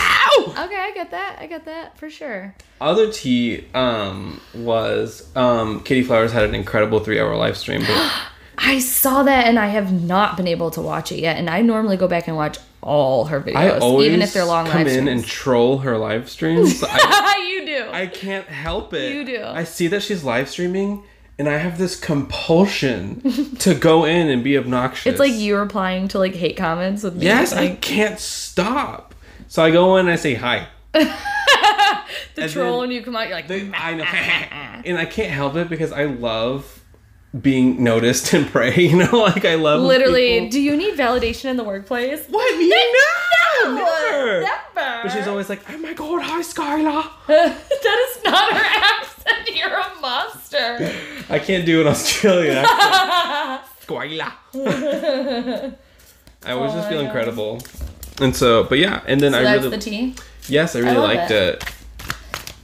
Okay, I get that. I get that for sure. Other tea um was um Katie Flowers had an incredible three hour live stream, but I saw that and I have not been able to watch it yet. And I normally go back and watch all her videos, even if they're long come live in and troll her live streams. I, you do. I can't help it. You do. I see that she's live streaming and I have this compulsion to go in and be obnoxious. it's like you replying to like hate comments with me. Yes, I can't stop. So I go in and I say hi. the and troll you come out, you're like, They- I know, and I can't help it because I love being noticed and pray. You know, like I love literally, do you need validation in the workplace? what me? No, never. Never. But she's always like, "Oh my god, hi Skylar." that is not her accent. You're a monster. I can't do an Australian accent. Skylar. I always Oh just feel incredible. And so, but yeah, and then So I that's really, the tea. yes, I really love liked it. it.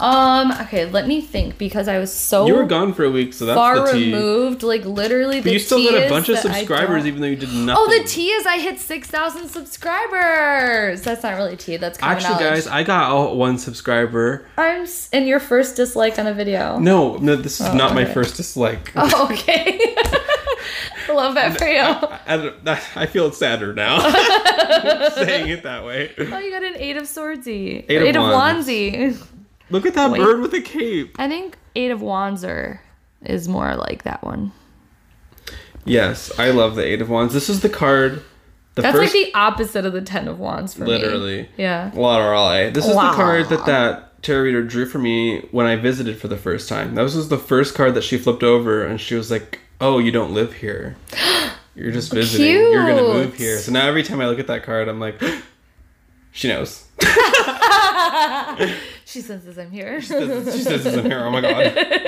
Um. Okay. Let me think because I was so You were gone for a week, so that's far the tea. removed. Like literally, But you still got a bunch of subscribers, even though you did nothing. Oh, the tea is I hit six thousand subscribers. That's not really tea. That's common Actually, knowledge. guys, I got all- one subscriber. I'm s- in your first dislike on a video. No, no, this is Oh, not my first dislike. Oh, okay. I love that for you. I, I, I feel sadder now saying it that way. Oh, you got an eight of swordsy. Eight of eight of wands. wandsy. Look at that Wait. bird with a cape. I think eight of wands are is more like that one. Yes, I love the Eight of Wands. This is the card. The That's like the opposite of the ten of wands for me. literally. Yeah. Laterale. This is Wow. the card that that tarot reader drew for me when I visited for the first time. That was the first card that she flipped over, and she was like, "Oh, you don't live here. You're just visiting. You're gonna move here." So now every time I look at that card, I'm like, "She knows. She senses I'm here. she senses I'm here. Oh my god."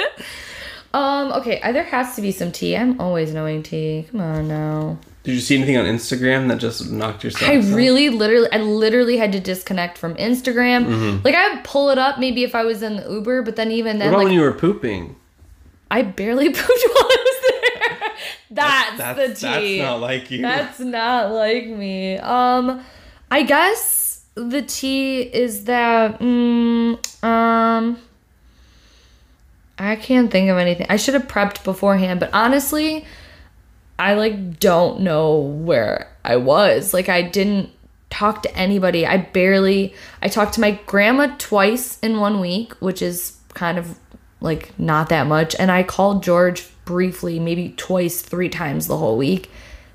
um. Okay. uh, There has to be some tea. I'm always knowing tea. Come on now. Did you see anything on Instagram that just knocked your socks I really, literally, I literally had to disconnect from Instagram. Mm-hmm. Like I would pull it up maybe if I was in the Uber, but then even What then, about like when you were pooping? I barely pooped while I was there. That's, That's the tea. That's not like you. That's not like me. Um, I guess the tea is that. Mm, um, I can't think of anything. I should have prepped beforehand, but honestly, I like don't know where I was. Like I didn't talk to anybody. I barely. I talked to my grandma twice in one week, which is kind of like not that much. And I called George briefly, maybe twice, three times the whole week.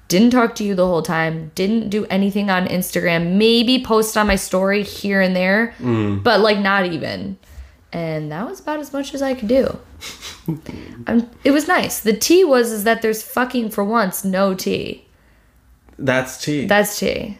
Didn't talk to you the whole time. Didn't do anything on Instagram. Maybe post on my story here and there, but like not even. And that was about as much as I could do. um, it was nice. The tea was is that there's fucking for once no tea. That's tea. That's tea.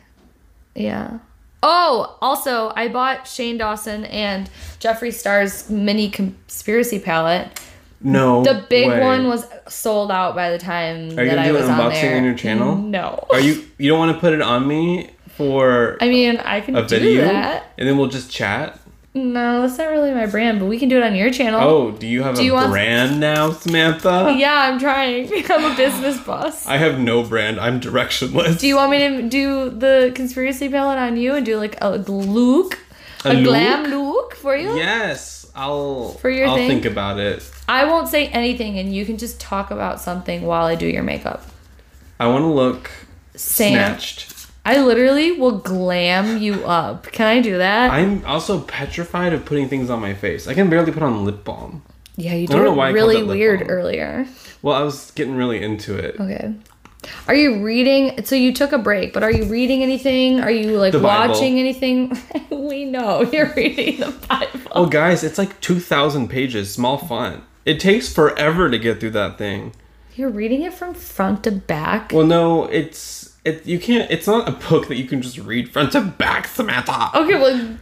Yeah. Oh, also, I bought Shane Dawson and Jeffree Star's mini conspiracy palette. No. The big way. one was sold out by the time Are you that gonna I do an was on unboxing there. on your channel? No. Are you? You don't want to put it on me for I mean, I can a do video, that. and then we'll just chat. No, that's not really my brand, but we can do it on your channel. Oh, do you have Do a you want- brand now, Samantha? Yeah, I'm trying. I'm a business boss. I have no brand. I'm directionless. Do you want me to do the conspiracy palette on you and do like a look, A a, look? glam look for you? Yes, I'll. For your I'll thing? think about it. I won't say anything, and you can just talk about something while I do your makeup. I want to look Sam, snatched. I literally will glam you up. Can I do that? I'm also petrified of putting things on my face. I can barely put on lip balm. yeah, you don't did know it why really weird earlier. Well, I was getting really into it. Okay. Are you reading? So you took a break, but are you reading anything? Are you like watching anything? we know you're reading the Bible. Oh, guys, it's like 2,000 pages, small font. It takes forever to get through that thing. You're reading it from front to back. Well, no, it's it. You can't. It's not a book that you can just read front to back, Samantha. okay, well,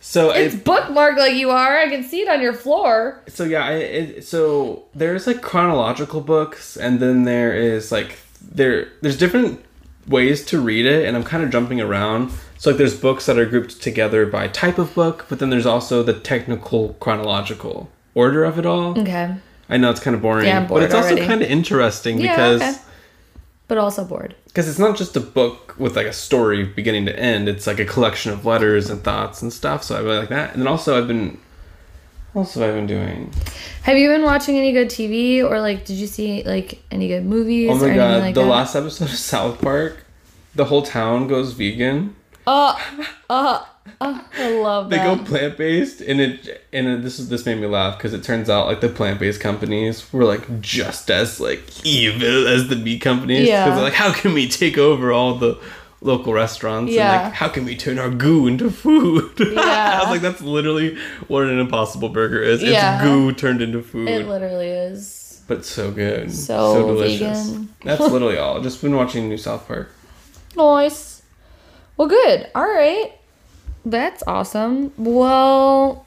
So it's it, bookmarked like you are. I can see it on your floor. so yeah. I, it, so there's like chronological books, and then there is like there there's different ways to read it, and I'm kind of jumping around. So like there's books that are grouped together by type of book, but then there's also the technical chronological order of it all. Okay. I know it's kind of boring, Yeah, but it's also already. kind of interesting Yeah, because. okay. But also bored. because it's not just a book with like a story beginning to end it's like a collection of letters and thoughts and stuff so i really like that and then also i've been also i've been doing Have you been watching any good TV or like did you see like any good movies oh my god like the that? last episode of south park the whole town goes vegan Oh, oh, oh, I love that. they go plant-based and it and it, this is this made me laugh because it turns out like the plant-based companies were like just as like evil as the meat companies Yeah. because like how can we take over all the local restaurants and like how can we turn our goo into food i was like that's literally what an impossible burger is Yeah. it's goo turned into food it literally is. but so good So delicious vegan. that's literally all just been watching new south park Nice. Well, good. All right. That's awesome. Well,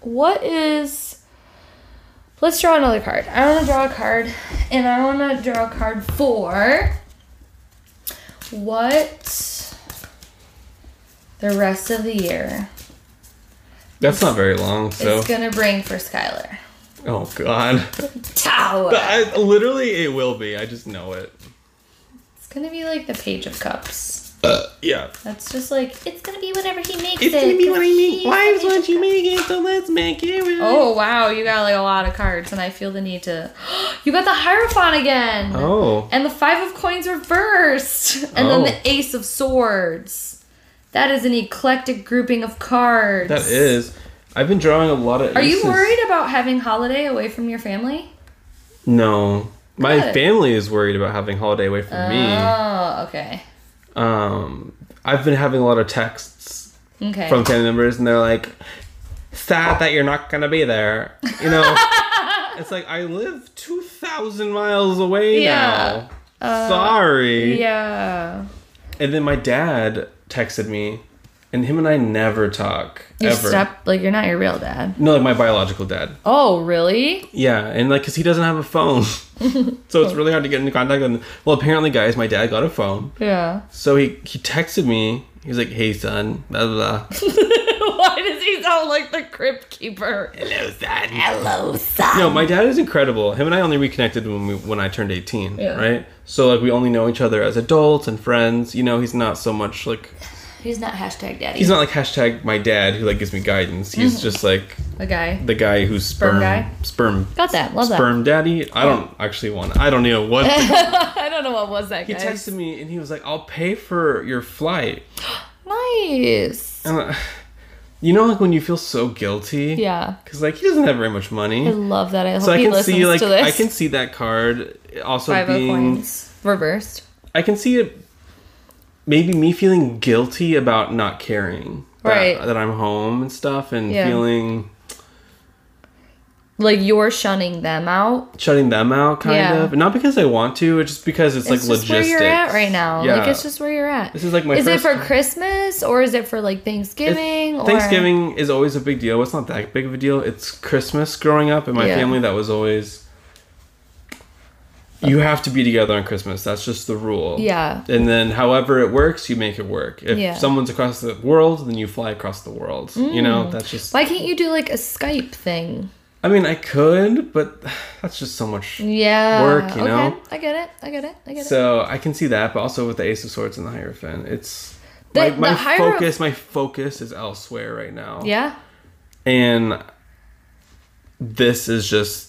what is. Let's draw another card. I want to draw a card, and I want to draw a card for. What. The rest of the year That's not very long, so. It's gonna bring for Skylar. Oh god. Tower. I, literally, it will be. I just know it. It's gonna be like the Page of Cups. Yeah. That's just like it's gonna be whatever he makes It's it. gonna be what I 'cause mean. he's Wives the Page want of you make it, so let's make it right. Oh wow, you got like a lot of cards, and I feel the need to. you got the Hierophant again. Oh. And the Five of Coins reversed, and then Oh. the Ace of Swords. That is an eclectic grouping of cards. That is. I've been drawing a lot of. Are you worried about having holiday away from your family? No. My Good. family is worried about having holiday away from me. Oh, okay. Um, I've been having a lot of texts Okay. from family members, and they're like, "Sad that you're not gonna be there." You know, it's like I live two thousand miles away Yeah. now. Sorry. yeah. And then my dad texted me, and him and I never talk Your ever. step, like you're not your real dad. no, like my biological dad. Oh, really? Yeah, and like, cause he doesn't have a phone, so it's really hard to get into contact with him. Well, apparently, guys, my dad got a phone, Yeah. so he he texted me. He was like, "Hey, son, blah blah." blah. Why does he sound like the crypt keeper? Hello, son. Hello, son. No, my dad is incredible. Him and I only reconnected when we when I turned eighteen, Yeah. right? So like we only know each other as adults and friends. You know, he's not so much like He's not hashtag daddy. he's not like hashtag my dad who like gives me guidance. He's Mm-hmm. just like a guy. the guy who's sperm guy? sperm Got that. Love that. sperm daddy. I don't actually want. I don't know what. the- I don't know what was that he guy. texted me and he was like, "I'll pay for your flight." Nice. And uh, you know, like when you feel so guilty, Yeah. because like he doesn't have very much money. I love that. I hope so I can see like to this. I can see that card also Five being coins reversed. I can see it maybe me feeling guilty about not caring that, Right. that I'm home and stuff and Yeah. feeling Like you're shunning them out. shutting them out kind Yeah. of not because I want to it's just because it's, like It's just logistics where you're at right now. yeah Like it's just where you're at. this is like my is it for Christmas or is it for like Thanksgiving? or... Thanksgiving is always a big deal it's not that big of a deal it's Christmas growing up in my Yeah. family that was always you have to be together on Christmas that's just the rule Yeah. and then however it works you make it work if Yeah. someone's across the world then you fly across the world you know mm. that's just Why can't you do like a Skype thing? i mean i could but that's just so much Yeah. Work, you okay. know? I get it. I get it. I get it. so i can see that but also with the ace of swords and the hierophant it's The- my, the my Hieroph- focus my focus is elsewhere right now Yeah. and this is just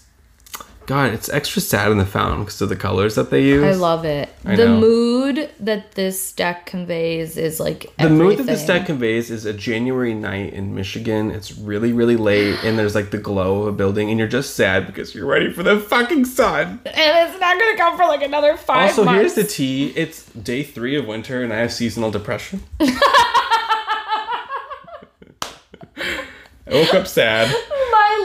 god it's extra sad in the fountain because of the colors that they use I love it. I the know. mood that this deck conveys is like the mood that this deck conveys is a January night in Michigan. It's really, really late, and there's like the glow of a building, and you're just sad because you're ready for the fucking sun. and it's not gonna come for like another five Also, months. here's the tea. It's day three of winter, and I have seasonal depression. I woke up sad.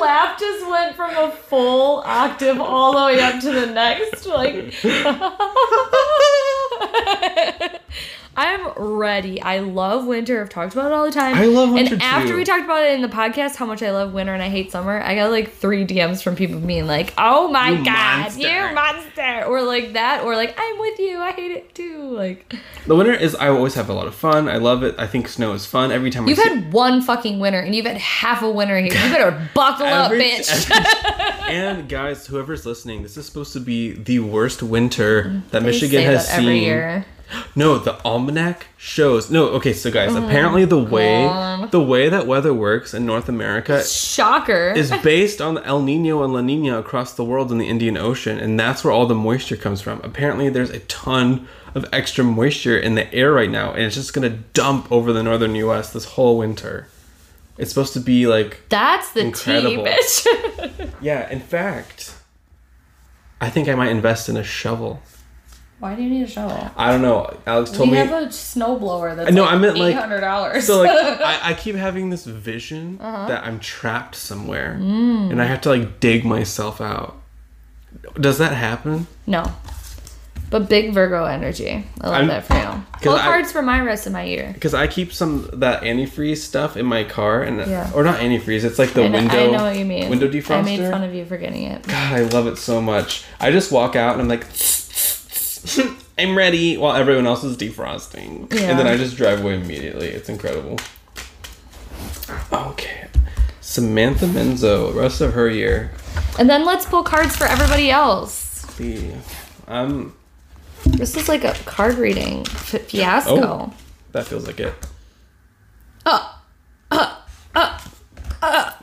Laugh just went from a full octave all the way up to the next. Like, I'm ready. I love winter. I've talked about it all the time. I love winter And after too. we talked about it in the podcast, how much I love winter and I hate summer, I got like three DMs from people being like, "Oh my god, You god, monster." you monster," or like that, or like, "I'm with you. I hate it too." Like, The winter is. I always have a lot of fun. I love it. I think snow is fun. Every time you've I see had one fucking winter and you've had half a winter here. You better buckle up, Every- bitch. and guys, whoever's listening, this is supposed to be the worst winter mm, that They Michigan has that seen. every year. No, the almanac shows. No, okay, so guys, mm-hmm. apparently the way Oh, God. the way that weather works in North America Shocker. is based on the El Nino and La Nina across the world in the Indian Ocean, and that's where all the moisture comes from. Apparently, there's a ton of extra moisture in the air right now, and it's just gonna dump over the northern U.S. this whole winter. It's supposed to be like, That's the Incredible. tea, bitch. yeah. In fact, I think I might invest in a shovel. Why do you need a shovel? I don't know. Alex told we me. We have a snowblower that's No, like I meant, like- eight hundred dollars. So like I, I keep having this vision Uh-huh. that I'm trapped somewhere Mm. and I have to like dig myself out. Does that happen? no, but big Virgo energy. I love I'm- that for you. Pull cards for my rest of my year. Because I keep some that antifreeze stuff in my car and Yeah. or not antifreeze. It's like the I know, window. I know what you mean. Window defroster. I made fun of you for getting it. God, I love it so much. I just walk out and I'm like, I'm ready while everyone else is defrosting, Yeah. and then I just drive away immediately. It's incredible. Okay, Samantha Menzo, rest of her year. And then let's pull cards for everybody else. See, I'm. This is like a card reading fiasco. Oh. That feels like it. Oh.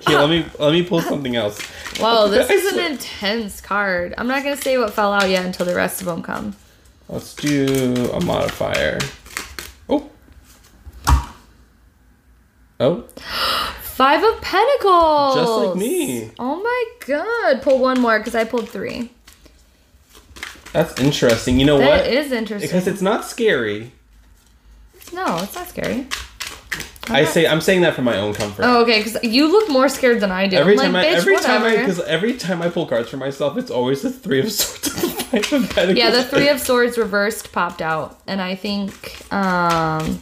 Here, let me let me pull something else. Whoa, this is an intense card. I'm not gonna say what fell out yet until the rest of them come. Let's do a modifier. Oh. Oh, Five of Pentacles. Just like me. Oh my god. Pull one more because I pulled three. that's interesting. You know That what? is interesting. Because it's not scary. no, it's not scary. I say I'm saying that for my own comfort. Oh, okay. Because you look more scared than I do. Every I'm time like, I every time I because every time I pull cards for myself, it's always the three of swords and the five of pentacles. Yeah, the three of swords reversed popped out, and I think, um,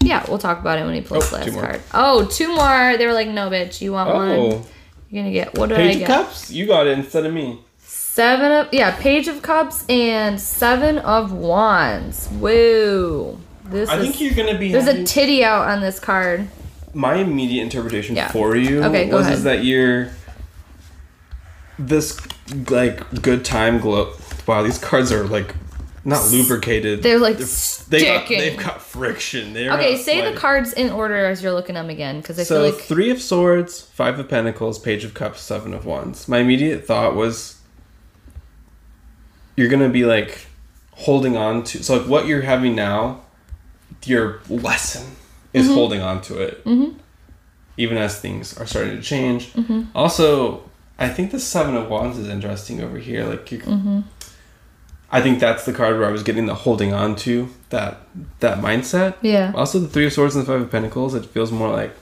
yeah, we'll talk about it when he plays Oh, last card. Oh, two more. They were like, no, bitch, you want one? Oh, You're gonna get. What did I get? page of cups. You got it instead of me. Seven of yeah, page of cups and seven of wands. Woo! This I is. think you're gonna be. there's a titty out on this card. my immediate interpretation Yeah. for you Okay, was is that you're this like good time glow. Wow, these cards are like not lubricated. They're like they got sticking. they've got friction. They're okay, not say the cards in order as you're looking at them again, because I So feel like three of swords, five of pentacles, page of cups, seven of wands. My immediate thought was you're gonna be like holding on to so like what you're having now, your lesson is Mm-hmm. holding on to it. Even as things are starting to change. Mm-hmm. Also, I think the seven of wands is interesting over here. Like Mm-hmm. I think that's the card where I was getting the holding on to that that mindset. yeah. Also, the Three of Swords and the Five of Pentacles, it feels more like,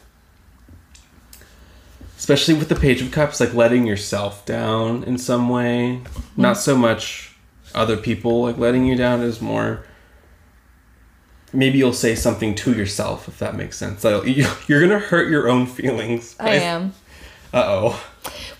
especially with the Page of Cups, like letting yourself down in some way. Not so much other people like letting you down, is more. Maybe you'll say something to yourself if that makes sense. Like, You're gonna hurt your own feelings. I am. Uh oh.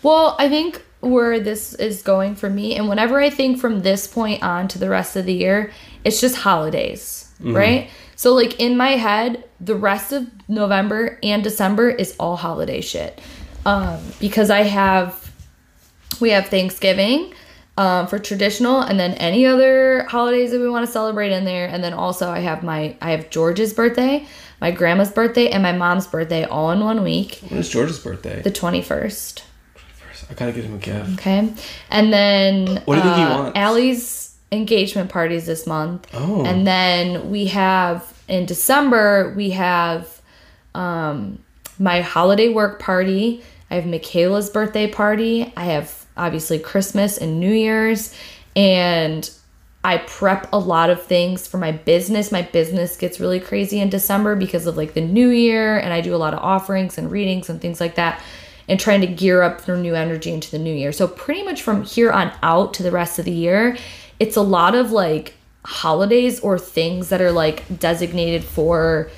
Well, I think where this is going for me, and whenever I think from this point on to the rest of the year, it's just holidays, right? So, like in my head, the rest of November and December is all holiday shit. Um, because I have, we have Thanksgiving um, for traditional, and then any other holidays that we want to celebrate in there. And then also, I have my, I have George's birthday, my grandma's birthday, and my mom's birthday all in one week, When is George's birthday? the 21st. I gotta get him a gift. Okay. And then What do you think he uh, wants? Allie's engagement parties this month. Oh. And then we have in December we have um my holiday work party. I have Michaela's birthday party. I have obviously Christmas and New Year's and I prep a lot of things for my business. My business gets really crazy in December because of like the new year and I do a lot of offerings and readings and things like that and trying to gear up for new energy into the new year. So pretty much from here on out to the rest of the year, it's a lot of like holidays or things that are like designated for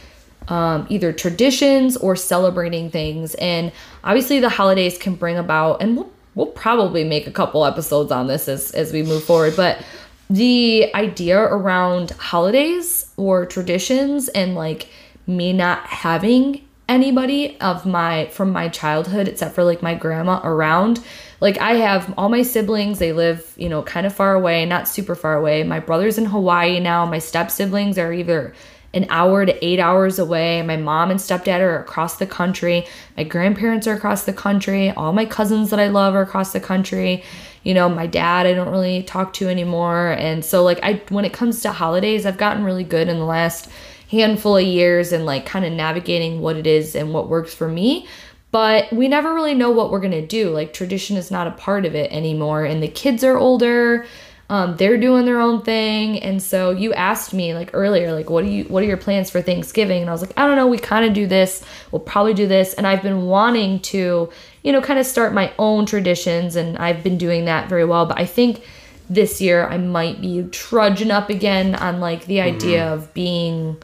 um, either traditions or celebrating things. And obviously, the holidays can bring about, and we'll, we'll probably make a couple episodes on this as, as we move forward, but the idea around holidays or traditions and like me not having anybody of my from my childhood except for like my grandma around. Like i have all my siblings they live you know kind of far away not super far away. My brother's in hawaii now my step siblings are either an hour to eight hours away my mom and stepdad are across the country my grandparents are across the country all my cousins that i love are across the country. You know my dad i don't really talk to anymore and so like i when it comes to holidays i've gotten really good in the last handful of years and like kind of navigating what it is and what works for me. But we never really know what we're gonna do. Like tradition is not a part of it anymore and the kids are older. Um, they're doing their own thing. And so you asked me like earlier like what do you what are your plans for thanksgiving? And i was like i don't know. We kind of do this. We'll probably do this. And i've been wanting to you know kind of start my own traditions and i've been doing that very well. But i think this year i might be trudging up again on like the idea of being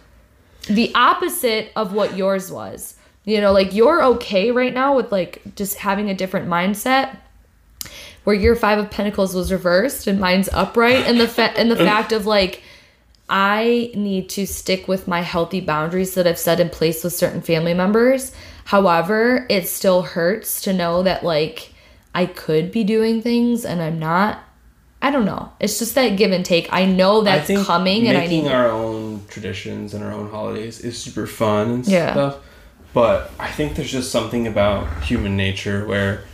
the opposite of what yours was. You know, like you're okay right now with like just having a different mindset where your 5 of pentacles was reversed and mine's upright and the fa- and the fact of like I need to stick with my healthy boundaries that I've set in place with certain family members. However, it still hurts to know that like I could be doing things and I'm not. I don't know. It's just that give and take. I know that's coming and I need our own traditions and our own holidays is super fun and Yeah. stuff. But I think there's just something about human nature where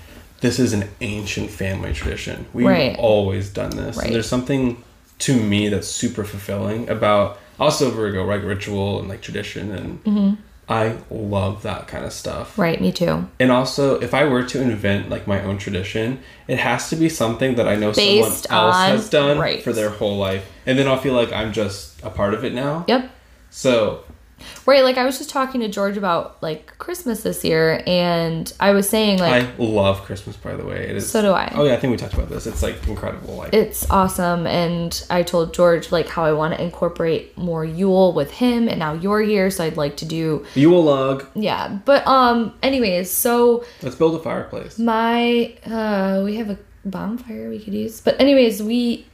this is an ancient family tradition. We've Right. always done this. Right. And there's something to me that's super fulfilling about also Virgo, like ritual and like tradition and Mm-hmm. I love that kind of stuff. Right, me too. And also, if I were to invent like my own tradition, it has to be something that I know Based someone else on- has done right. for their whole life, and then I'll feel like I'm just a part of it now. Yep. So Right, like I was just talking to George about like Christmas this year and I was saying like I love Christmas, by the way. It is, So do I. Oh yeah, I think we talked about this. It's like incredible. Like it's awesome and I told George like how I want to incorporate more Yule with him and now you're here so I'd like to do Yule log. yeah. But um anyways, so Let's build a fireplace. my uh we have a bonfire we could use. But anyways, we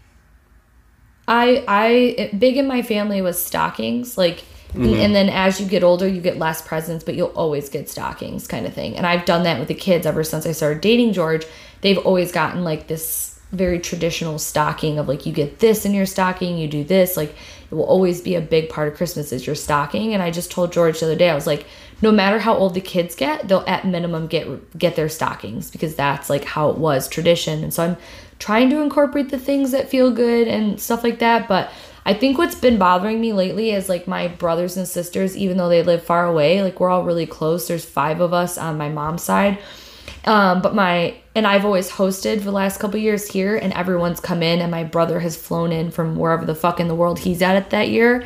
I I big in my family was stockings like and- mm-hmm. and then as you get older you get less presents but you'll always get stockings kind of thing. And i've done that with the kids ever since i started dating george. They've always gotten like this very traditional stocking of like you get this in your stocking you do this. Like it will always be a big part of christmas is your stocking. And i just told george the other day i was like no matter how old the kids get they'll at minimum get get their stockings because that's like how it was tradition. And so i'm trying to incorporate the things that feel good and stuff like that but I think what's been bothering me lately is like my brothers and sisters, even though they live far away, like we're all really close. There's five of us on my mom's side. Um, but my and I've always hosted for the last couple years here, and everyone's come in, and my brother has flown in from wherever the fuck in the world he's at it that year.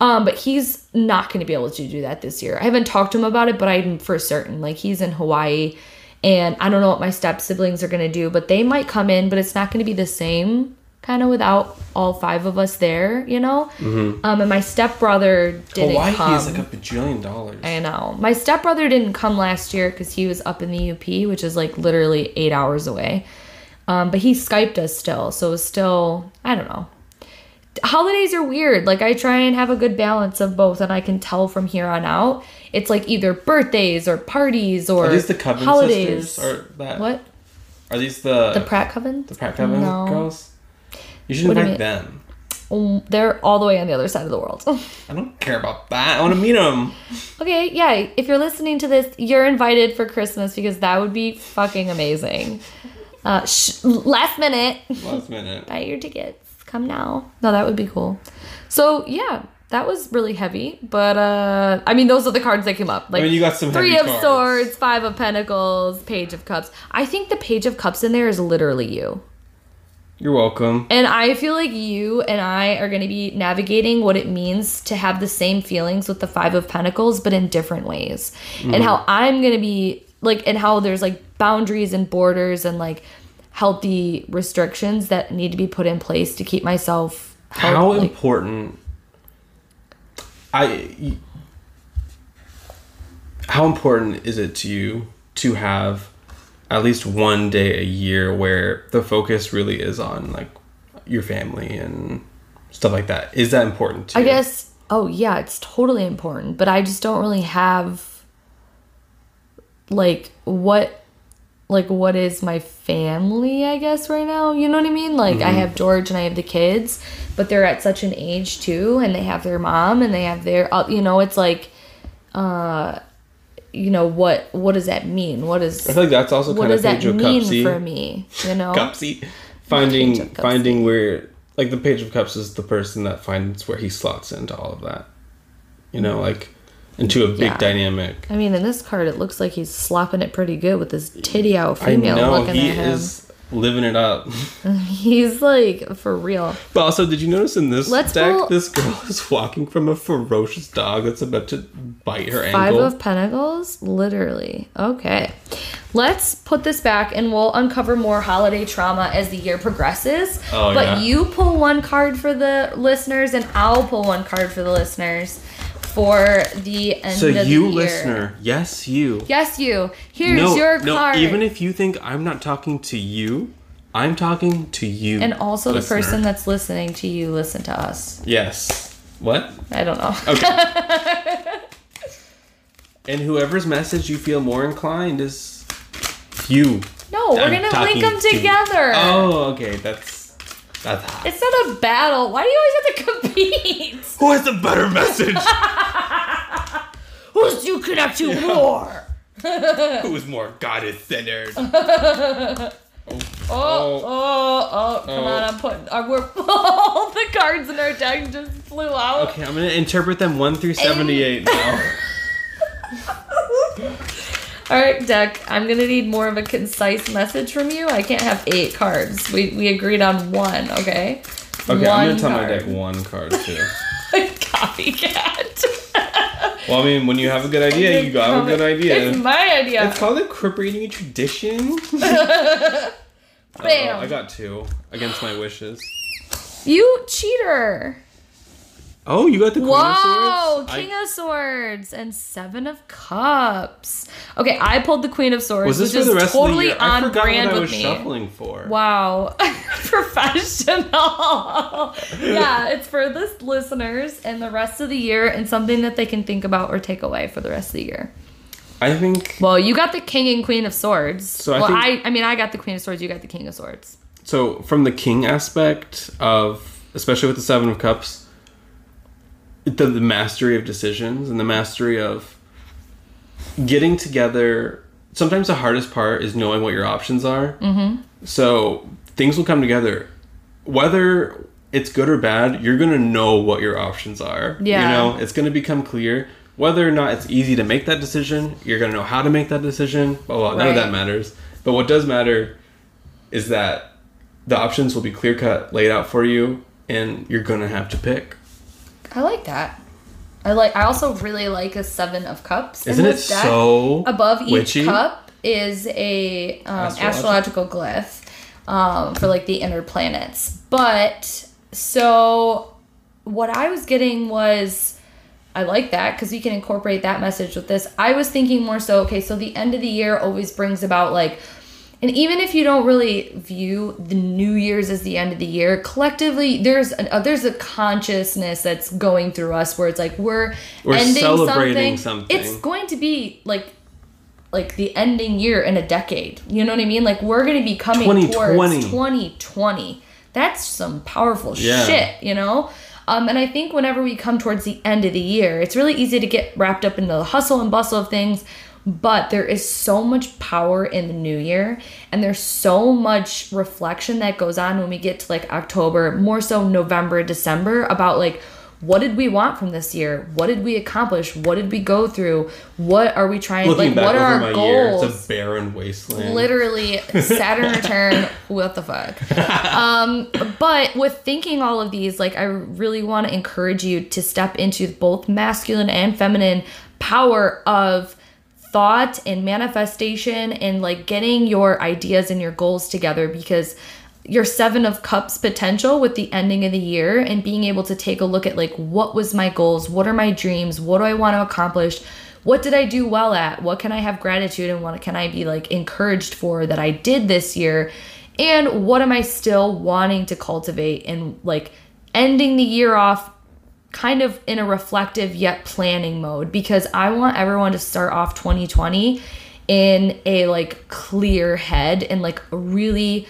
Um, but he's not going to be able to do that this year. I haven't talked to him about it, but I'm for certain. Like he's in Hawaii, and I don't know what my step siblings are going to do, but they might come in, but it's not going to be the same kind of without all five of us there, you know. Um, and my stepbrother didn't Hawaii come. is like a bajillion dollars. I know. My stepbrother didn't come last year because he was up in the UP, which is like literally eight hours away. Um, but he Skyped us still. So it was still, I don't know. Holidays are weird. Like I try and have a good balance of both, and I can tell from here on out. It's like either birthdays or parties or Are these the Coven holidays. sisters? Or that? What? Are these the The Pratt Coven? the Pratt Coven No. girls? You should What invite them. Um, They're all the way on the other side of the world. I don't care about that. I want to meet them. Okay, yeah. If you're listening to this, you're invited for Christmas because that would be fucking amazing. Uh, sh- last minute, Last minute. buy your tickets. Come now. No, that would be cool. So yeah, that was really heavy. But uh, I mean, those are the cards that came up. Like mean, you got some three heavy of cards. swords, five of pentacles, page of cups. I think the page of cups in there is literally you. You're welcome. And I feel like you and I are going to be navigating what it means to have the same feelings with the Five of Pentacles, but in different ways. And how mm-hmm. I'm going to be like, and how there's like boundaries and borders and like healthy restrictions that need to be put in place to keep myself How healthy. like, important? I. How important is it to you to have at least one day a year where the focus really is on like your family and stuff like that? Is that important to I you? guess, oh yeah, it's totally important, but I just don't really have like what like what is my family i guess right now you know what i mean like i have george and i have the kids but they're at such an age too and they have their mom and they have their uh, you know it's like uh you know what what does that mean what is I feel like that's also what kind of does that page of mean cupsy. for me you know Cupsy. Finding of Cupsy. finding where like the page of cups is the person that finds where he slots into all of that. You know, like into a big Yeah. dynamic. i mean in this card it looks like he's slopping it pretty good with this titty out I female know looking he at him is living it up. he's like for real But also, did you notice in this Let's deck, pull- this girl is walking from a ferocious dog that's about to bite her Five ankle? of Pentacles? Literally. Okay. Let's put this back and we'll uncover more holiday trauma as the year progresses. Oh, but yeah. you pull one card for the listeners and I'll pull one card for the listeners for the end so of the you year. listener, yes, you. Yes, you. Here's no, your no, card. even if you think I'm not talking to you, I'm talking to you. And also the person that's listening to you listen to us. Yes. What? I don't know. Okay. and whoever's message you feel more inclined is you. No, we're I'm gonna link them to- together. Oh, okay. That's. It's not a battle. Why do you always have to compete? Who has a better message? Who's you connect to more? Who's more goddess centered? Oh, oh, oh, come Oh. on, I'm putting, uh, we're, all the cards in our deck just flew out. Okay, I'm gonna interpret them one through seventy-eight now. All right, deck, I'm gonna need more of a concise message from you. I can't have eight cards. We, we agreed on one, okay? Okay, I'm gonna tell my deck one card too. Copycat. Well, I mean, when you have a good idea, you got a good idea. It's my idea. It's called incorporating a tradition. Bam. I got two against my wishes. you cheater. Oh, you got the queen Whoa, of swords. King I- of Swords and Seven of Cups. Okay, I pulled the Queen of Swords, was this which for the is rest totally of the year? I on forgot brand what I with was me. shuffling for. Wow, professional. yeah, it's for the listeners and the rest of the year, and something that they can think about or take away for the rest of the year. I think Well, you got the King and Queen of Swords. So I well, think- I, I mean, I got the Queen of Swords. You got the King of Swords. so. From the king aspect of, especially with the seven of cups, the, the mastery of decisions and the mastery of getting together. Sometimes the hardest part is knowing what your options are. Mm-hmm. So things will come together, whether it's good or bad. You're gonna know what your options are. Yeah. You know, it's gonna become clear. Whether or not it's easy to make that decision, you're gonna know how to make that decision. Blah, blah. None of that matters. But what does matter is that the options will be clear cut, laid out for you, and you're gonna have to pick. I like that. I like. I also really like a Seven of Cups. Isn't it deck. so above each witchy? cup is a um, Astrological? astrological glyph um, for like the inner planets. But so what I was getting was I like that because we can incorporate that message with this. I was thinking more so okay, so the end of the year always brings about like and even if you don't really view the New Year's as the end of the year, collectively there's a, uh, there's a consciousness that's going through us where it's like we're, We're ending celebrating something. something. It's going to be like like the ending year in a decade. You know what I mean? Like we're going to be coming 2020. towards 2020. That's some powerful Yeah. shit, you know? Um, and I think whenever we come towards the end of the year, it's really easy to get wrapped up in the hustle and bustle of things. But there is so much power in the new year, and there's so much reflection that goes on when we get to like October, more so November, December, about like what did we want from this year? What did we accomplish? What did we go through? What are we trying? Looking like, what are our goals? year, it's a barren wasteland. literally Saturn return. What the fuck? Um, but with thinking all of these, like I really want to encourage you to step into both masculine and feminine power of thought and manifestation and like getting your ideas and your goals together because your seven of cups potential with the ending of the year and being able to take a look at like what was my goals? What are my dreams? What do i want to accomplish? What did i do well at? What can i have gratitude and what can i be like encouraged for that i did this year? And what am i still wanting to cultivate and like ending the year off kind of in a reflective yet planning mode because I want everyone to start off 2020 in a like clear head and like really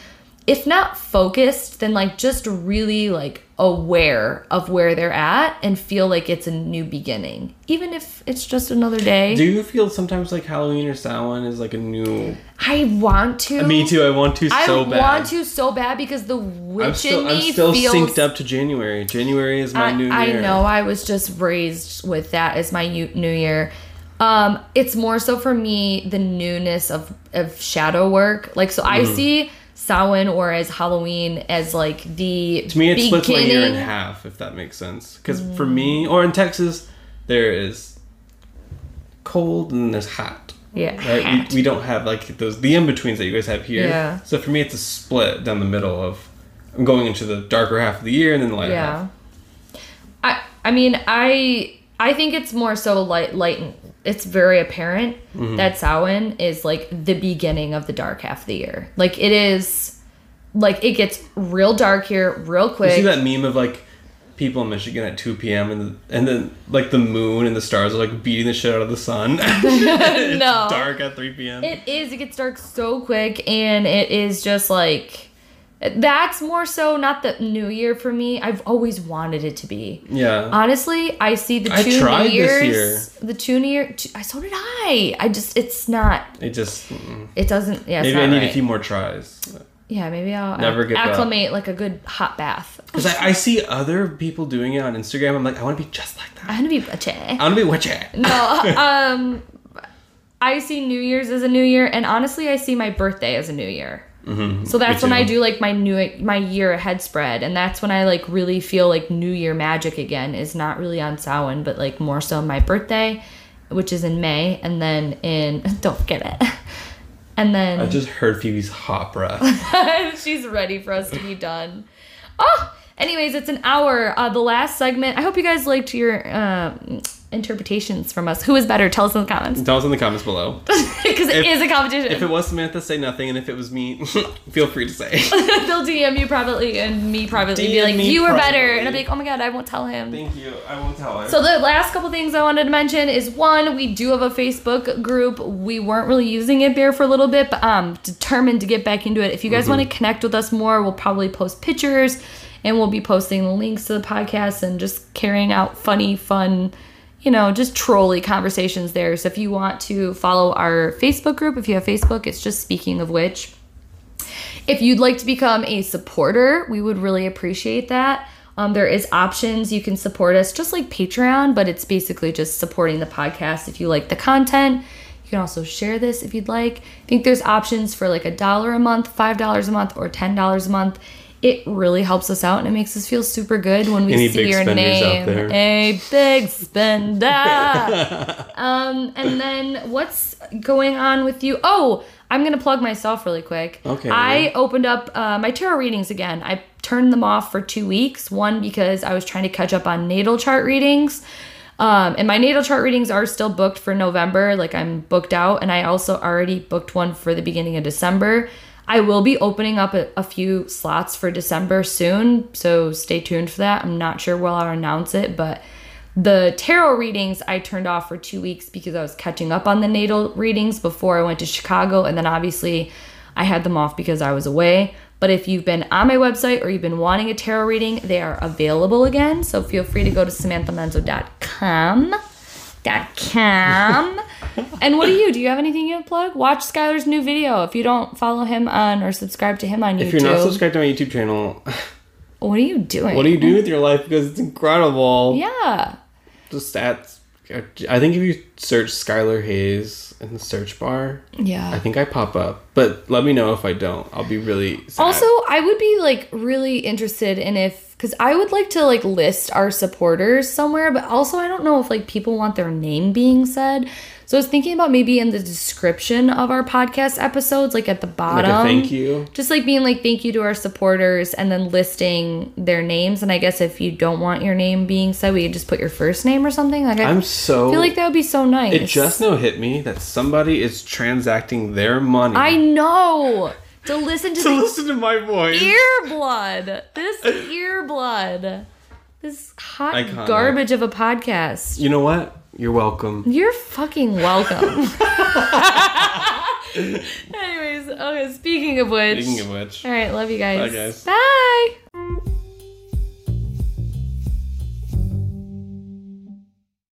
if not focused then like just really like aware of where they're at and feel like it's a new beginning even if it's just another day Do you feel sometimes like Halloween or Samhain is like a new? I want to Me too. I want to I so bad. want to so bad because the witch I'm still, in I'm still feels synced up to January. January is my I, new I year. I know I was just raised with that as my new year. Um, it's more so for me the newness of of shadow work. Like so, I Mm-hmm. see Samhain or as Halloween as like the To me, it splits my year in half, if that makes sense. Because for me, or in Texas, there is cold and there's hot. Yeah, Right? hat. We, we don't have like those the in betweens that you guys have here. Yeah. So for me, it's a split down the middle of I'm going into the darker half of the year and then the lighter yeah. half. I I mean I I think it's more so light light. It's very apparent Mm-hmm. that Samhain is like the beginning of the dark half of the year. Like it is like it gets real dark here real quick. You see that meme of like people in Michigan at 2 p.m. and and then like the moon and the stars are like beating the shit out of the sun. it's No. dark at 3 p.m. It is. It gets dark so quick, and it is just like that's more so not the New Year for me. I've always wanted it to be. yeah. Honestly, I see the I two tried New this Years. The two New Year. I so did I. I just it's not. it just mm. It doesn't. Yeah. Maybe I need right. a few more tries. Yeah, maybe I'll Never acc- give up. acclimate like a good hot bath. Because I, I see other people doing it on Instagram. I'm like, I want to be just like that. I'm gonna be butch. I want to be witchy. No, um, I see New Year's as a New Year, and honestly, I see my birthday as a New Year. So that's when I do like my new my year ahead spread, and that's when I like really feel like New Year magic again. Is not really on Samhain, but like more so my birthday, which is in May, and then in don't forget it, and then I just heard Phoebe's hot breath. She's ready for us to be done. Oh, anyways, it's an hour. Uh, the last segment. I hope you guys liked your um, interpretations from us. Who is better? Tell us in the comments Tell us in the comments below. because it is a competition. If it was Samantha, say nothing, and if it was me, feel free to say. They'll DM you privately and me privately. be like, you were better, and I'll be like, oh my god, I won't tell him. Thank you. I won't tell him. So the last couple things I wanted to mention is one, we do have a Facebook group. We weren't really using it there for a little bit, but um determined to get back into it. If you guys want to connect with us more, we'll probably post pictures and we'll be posting the links to the podcast and just carrying out funny, fun, you know, just trolly conversations there. So if you want to follow our Facebook group, if you have Facebook, it's just speaking of which. If you'd like to become a supporter, we would really appreciate that. Um, there is options you can support us just like Patreon, but it's basically just supporting the podcast if you like the content. You can also share this if you'd like. I think there's options for like a dollar a month, five dollars a month, or ten dollars a month. It really helps us out and it makes us feel super good when we Any see your name. A big spender. um, and then what's going on with you? Oh, I'm gonna plug myself really quick. Okay. I opened up uh, my tarot readings again. I turned them off for two weeks. One because I was trying to catch up on natal chart readings. Um, and my natal chart readings are still booked for November. Like I'm booked out, and I also already booked one for the beginning of December. I will be opening up a, a few slots for December soon, so stay tuned for that. I'm not sure when I'll announce it, but the tarot readings I turned off for two weeks because I was catching up on the natal readings before I went to Chicago, and then obviously I had them off because I was away. But if you've been on my website or you've been wanting a tarot reading, they are available again. So feel free to go to samanthamenzo.com. Com. and what do you? Do you have anything you plug? Watch Skylar's new video. If you don't follow him on or subscribe to him on YouTube. if you're not subscribed to my YouTube channel, what are you doing? what do you do with your life? Because it's incredible. Yeah. The stats. I think if you search Skylar Hayes in the search bar, Yeah. I think I pop up. But let me know if I don't. I'll be really sad. Also, I would be like really interested in if because I would like to like list our supporters somewhere, but also I don't know if like people want their name being said. So I was thinking about maybe in the description of our podcast episodes, like at the like bottom, a thank you. just like being like thank you to our supporters and then listing their names. And I guess if you don't want your name being said, we could just put your first name or something. Like I I'm so. feel like that would be so nice. it just now hit me that somebody is transacting their money I know to listen to to the listen to my voice. ear blood. This ear blood. This hot Iconic. garbage of a podcast. You know what? You're welcome. You're fucking welcome. Anyways, okay, speaking of which. Speaking of which. all right, love you guys. Bye, guys. Bye.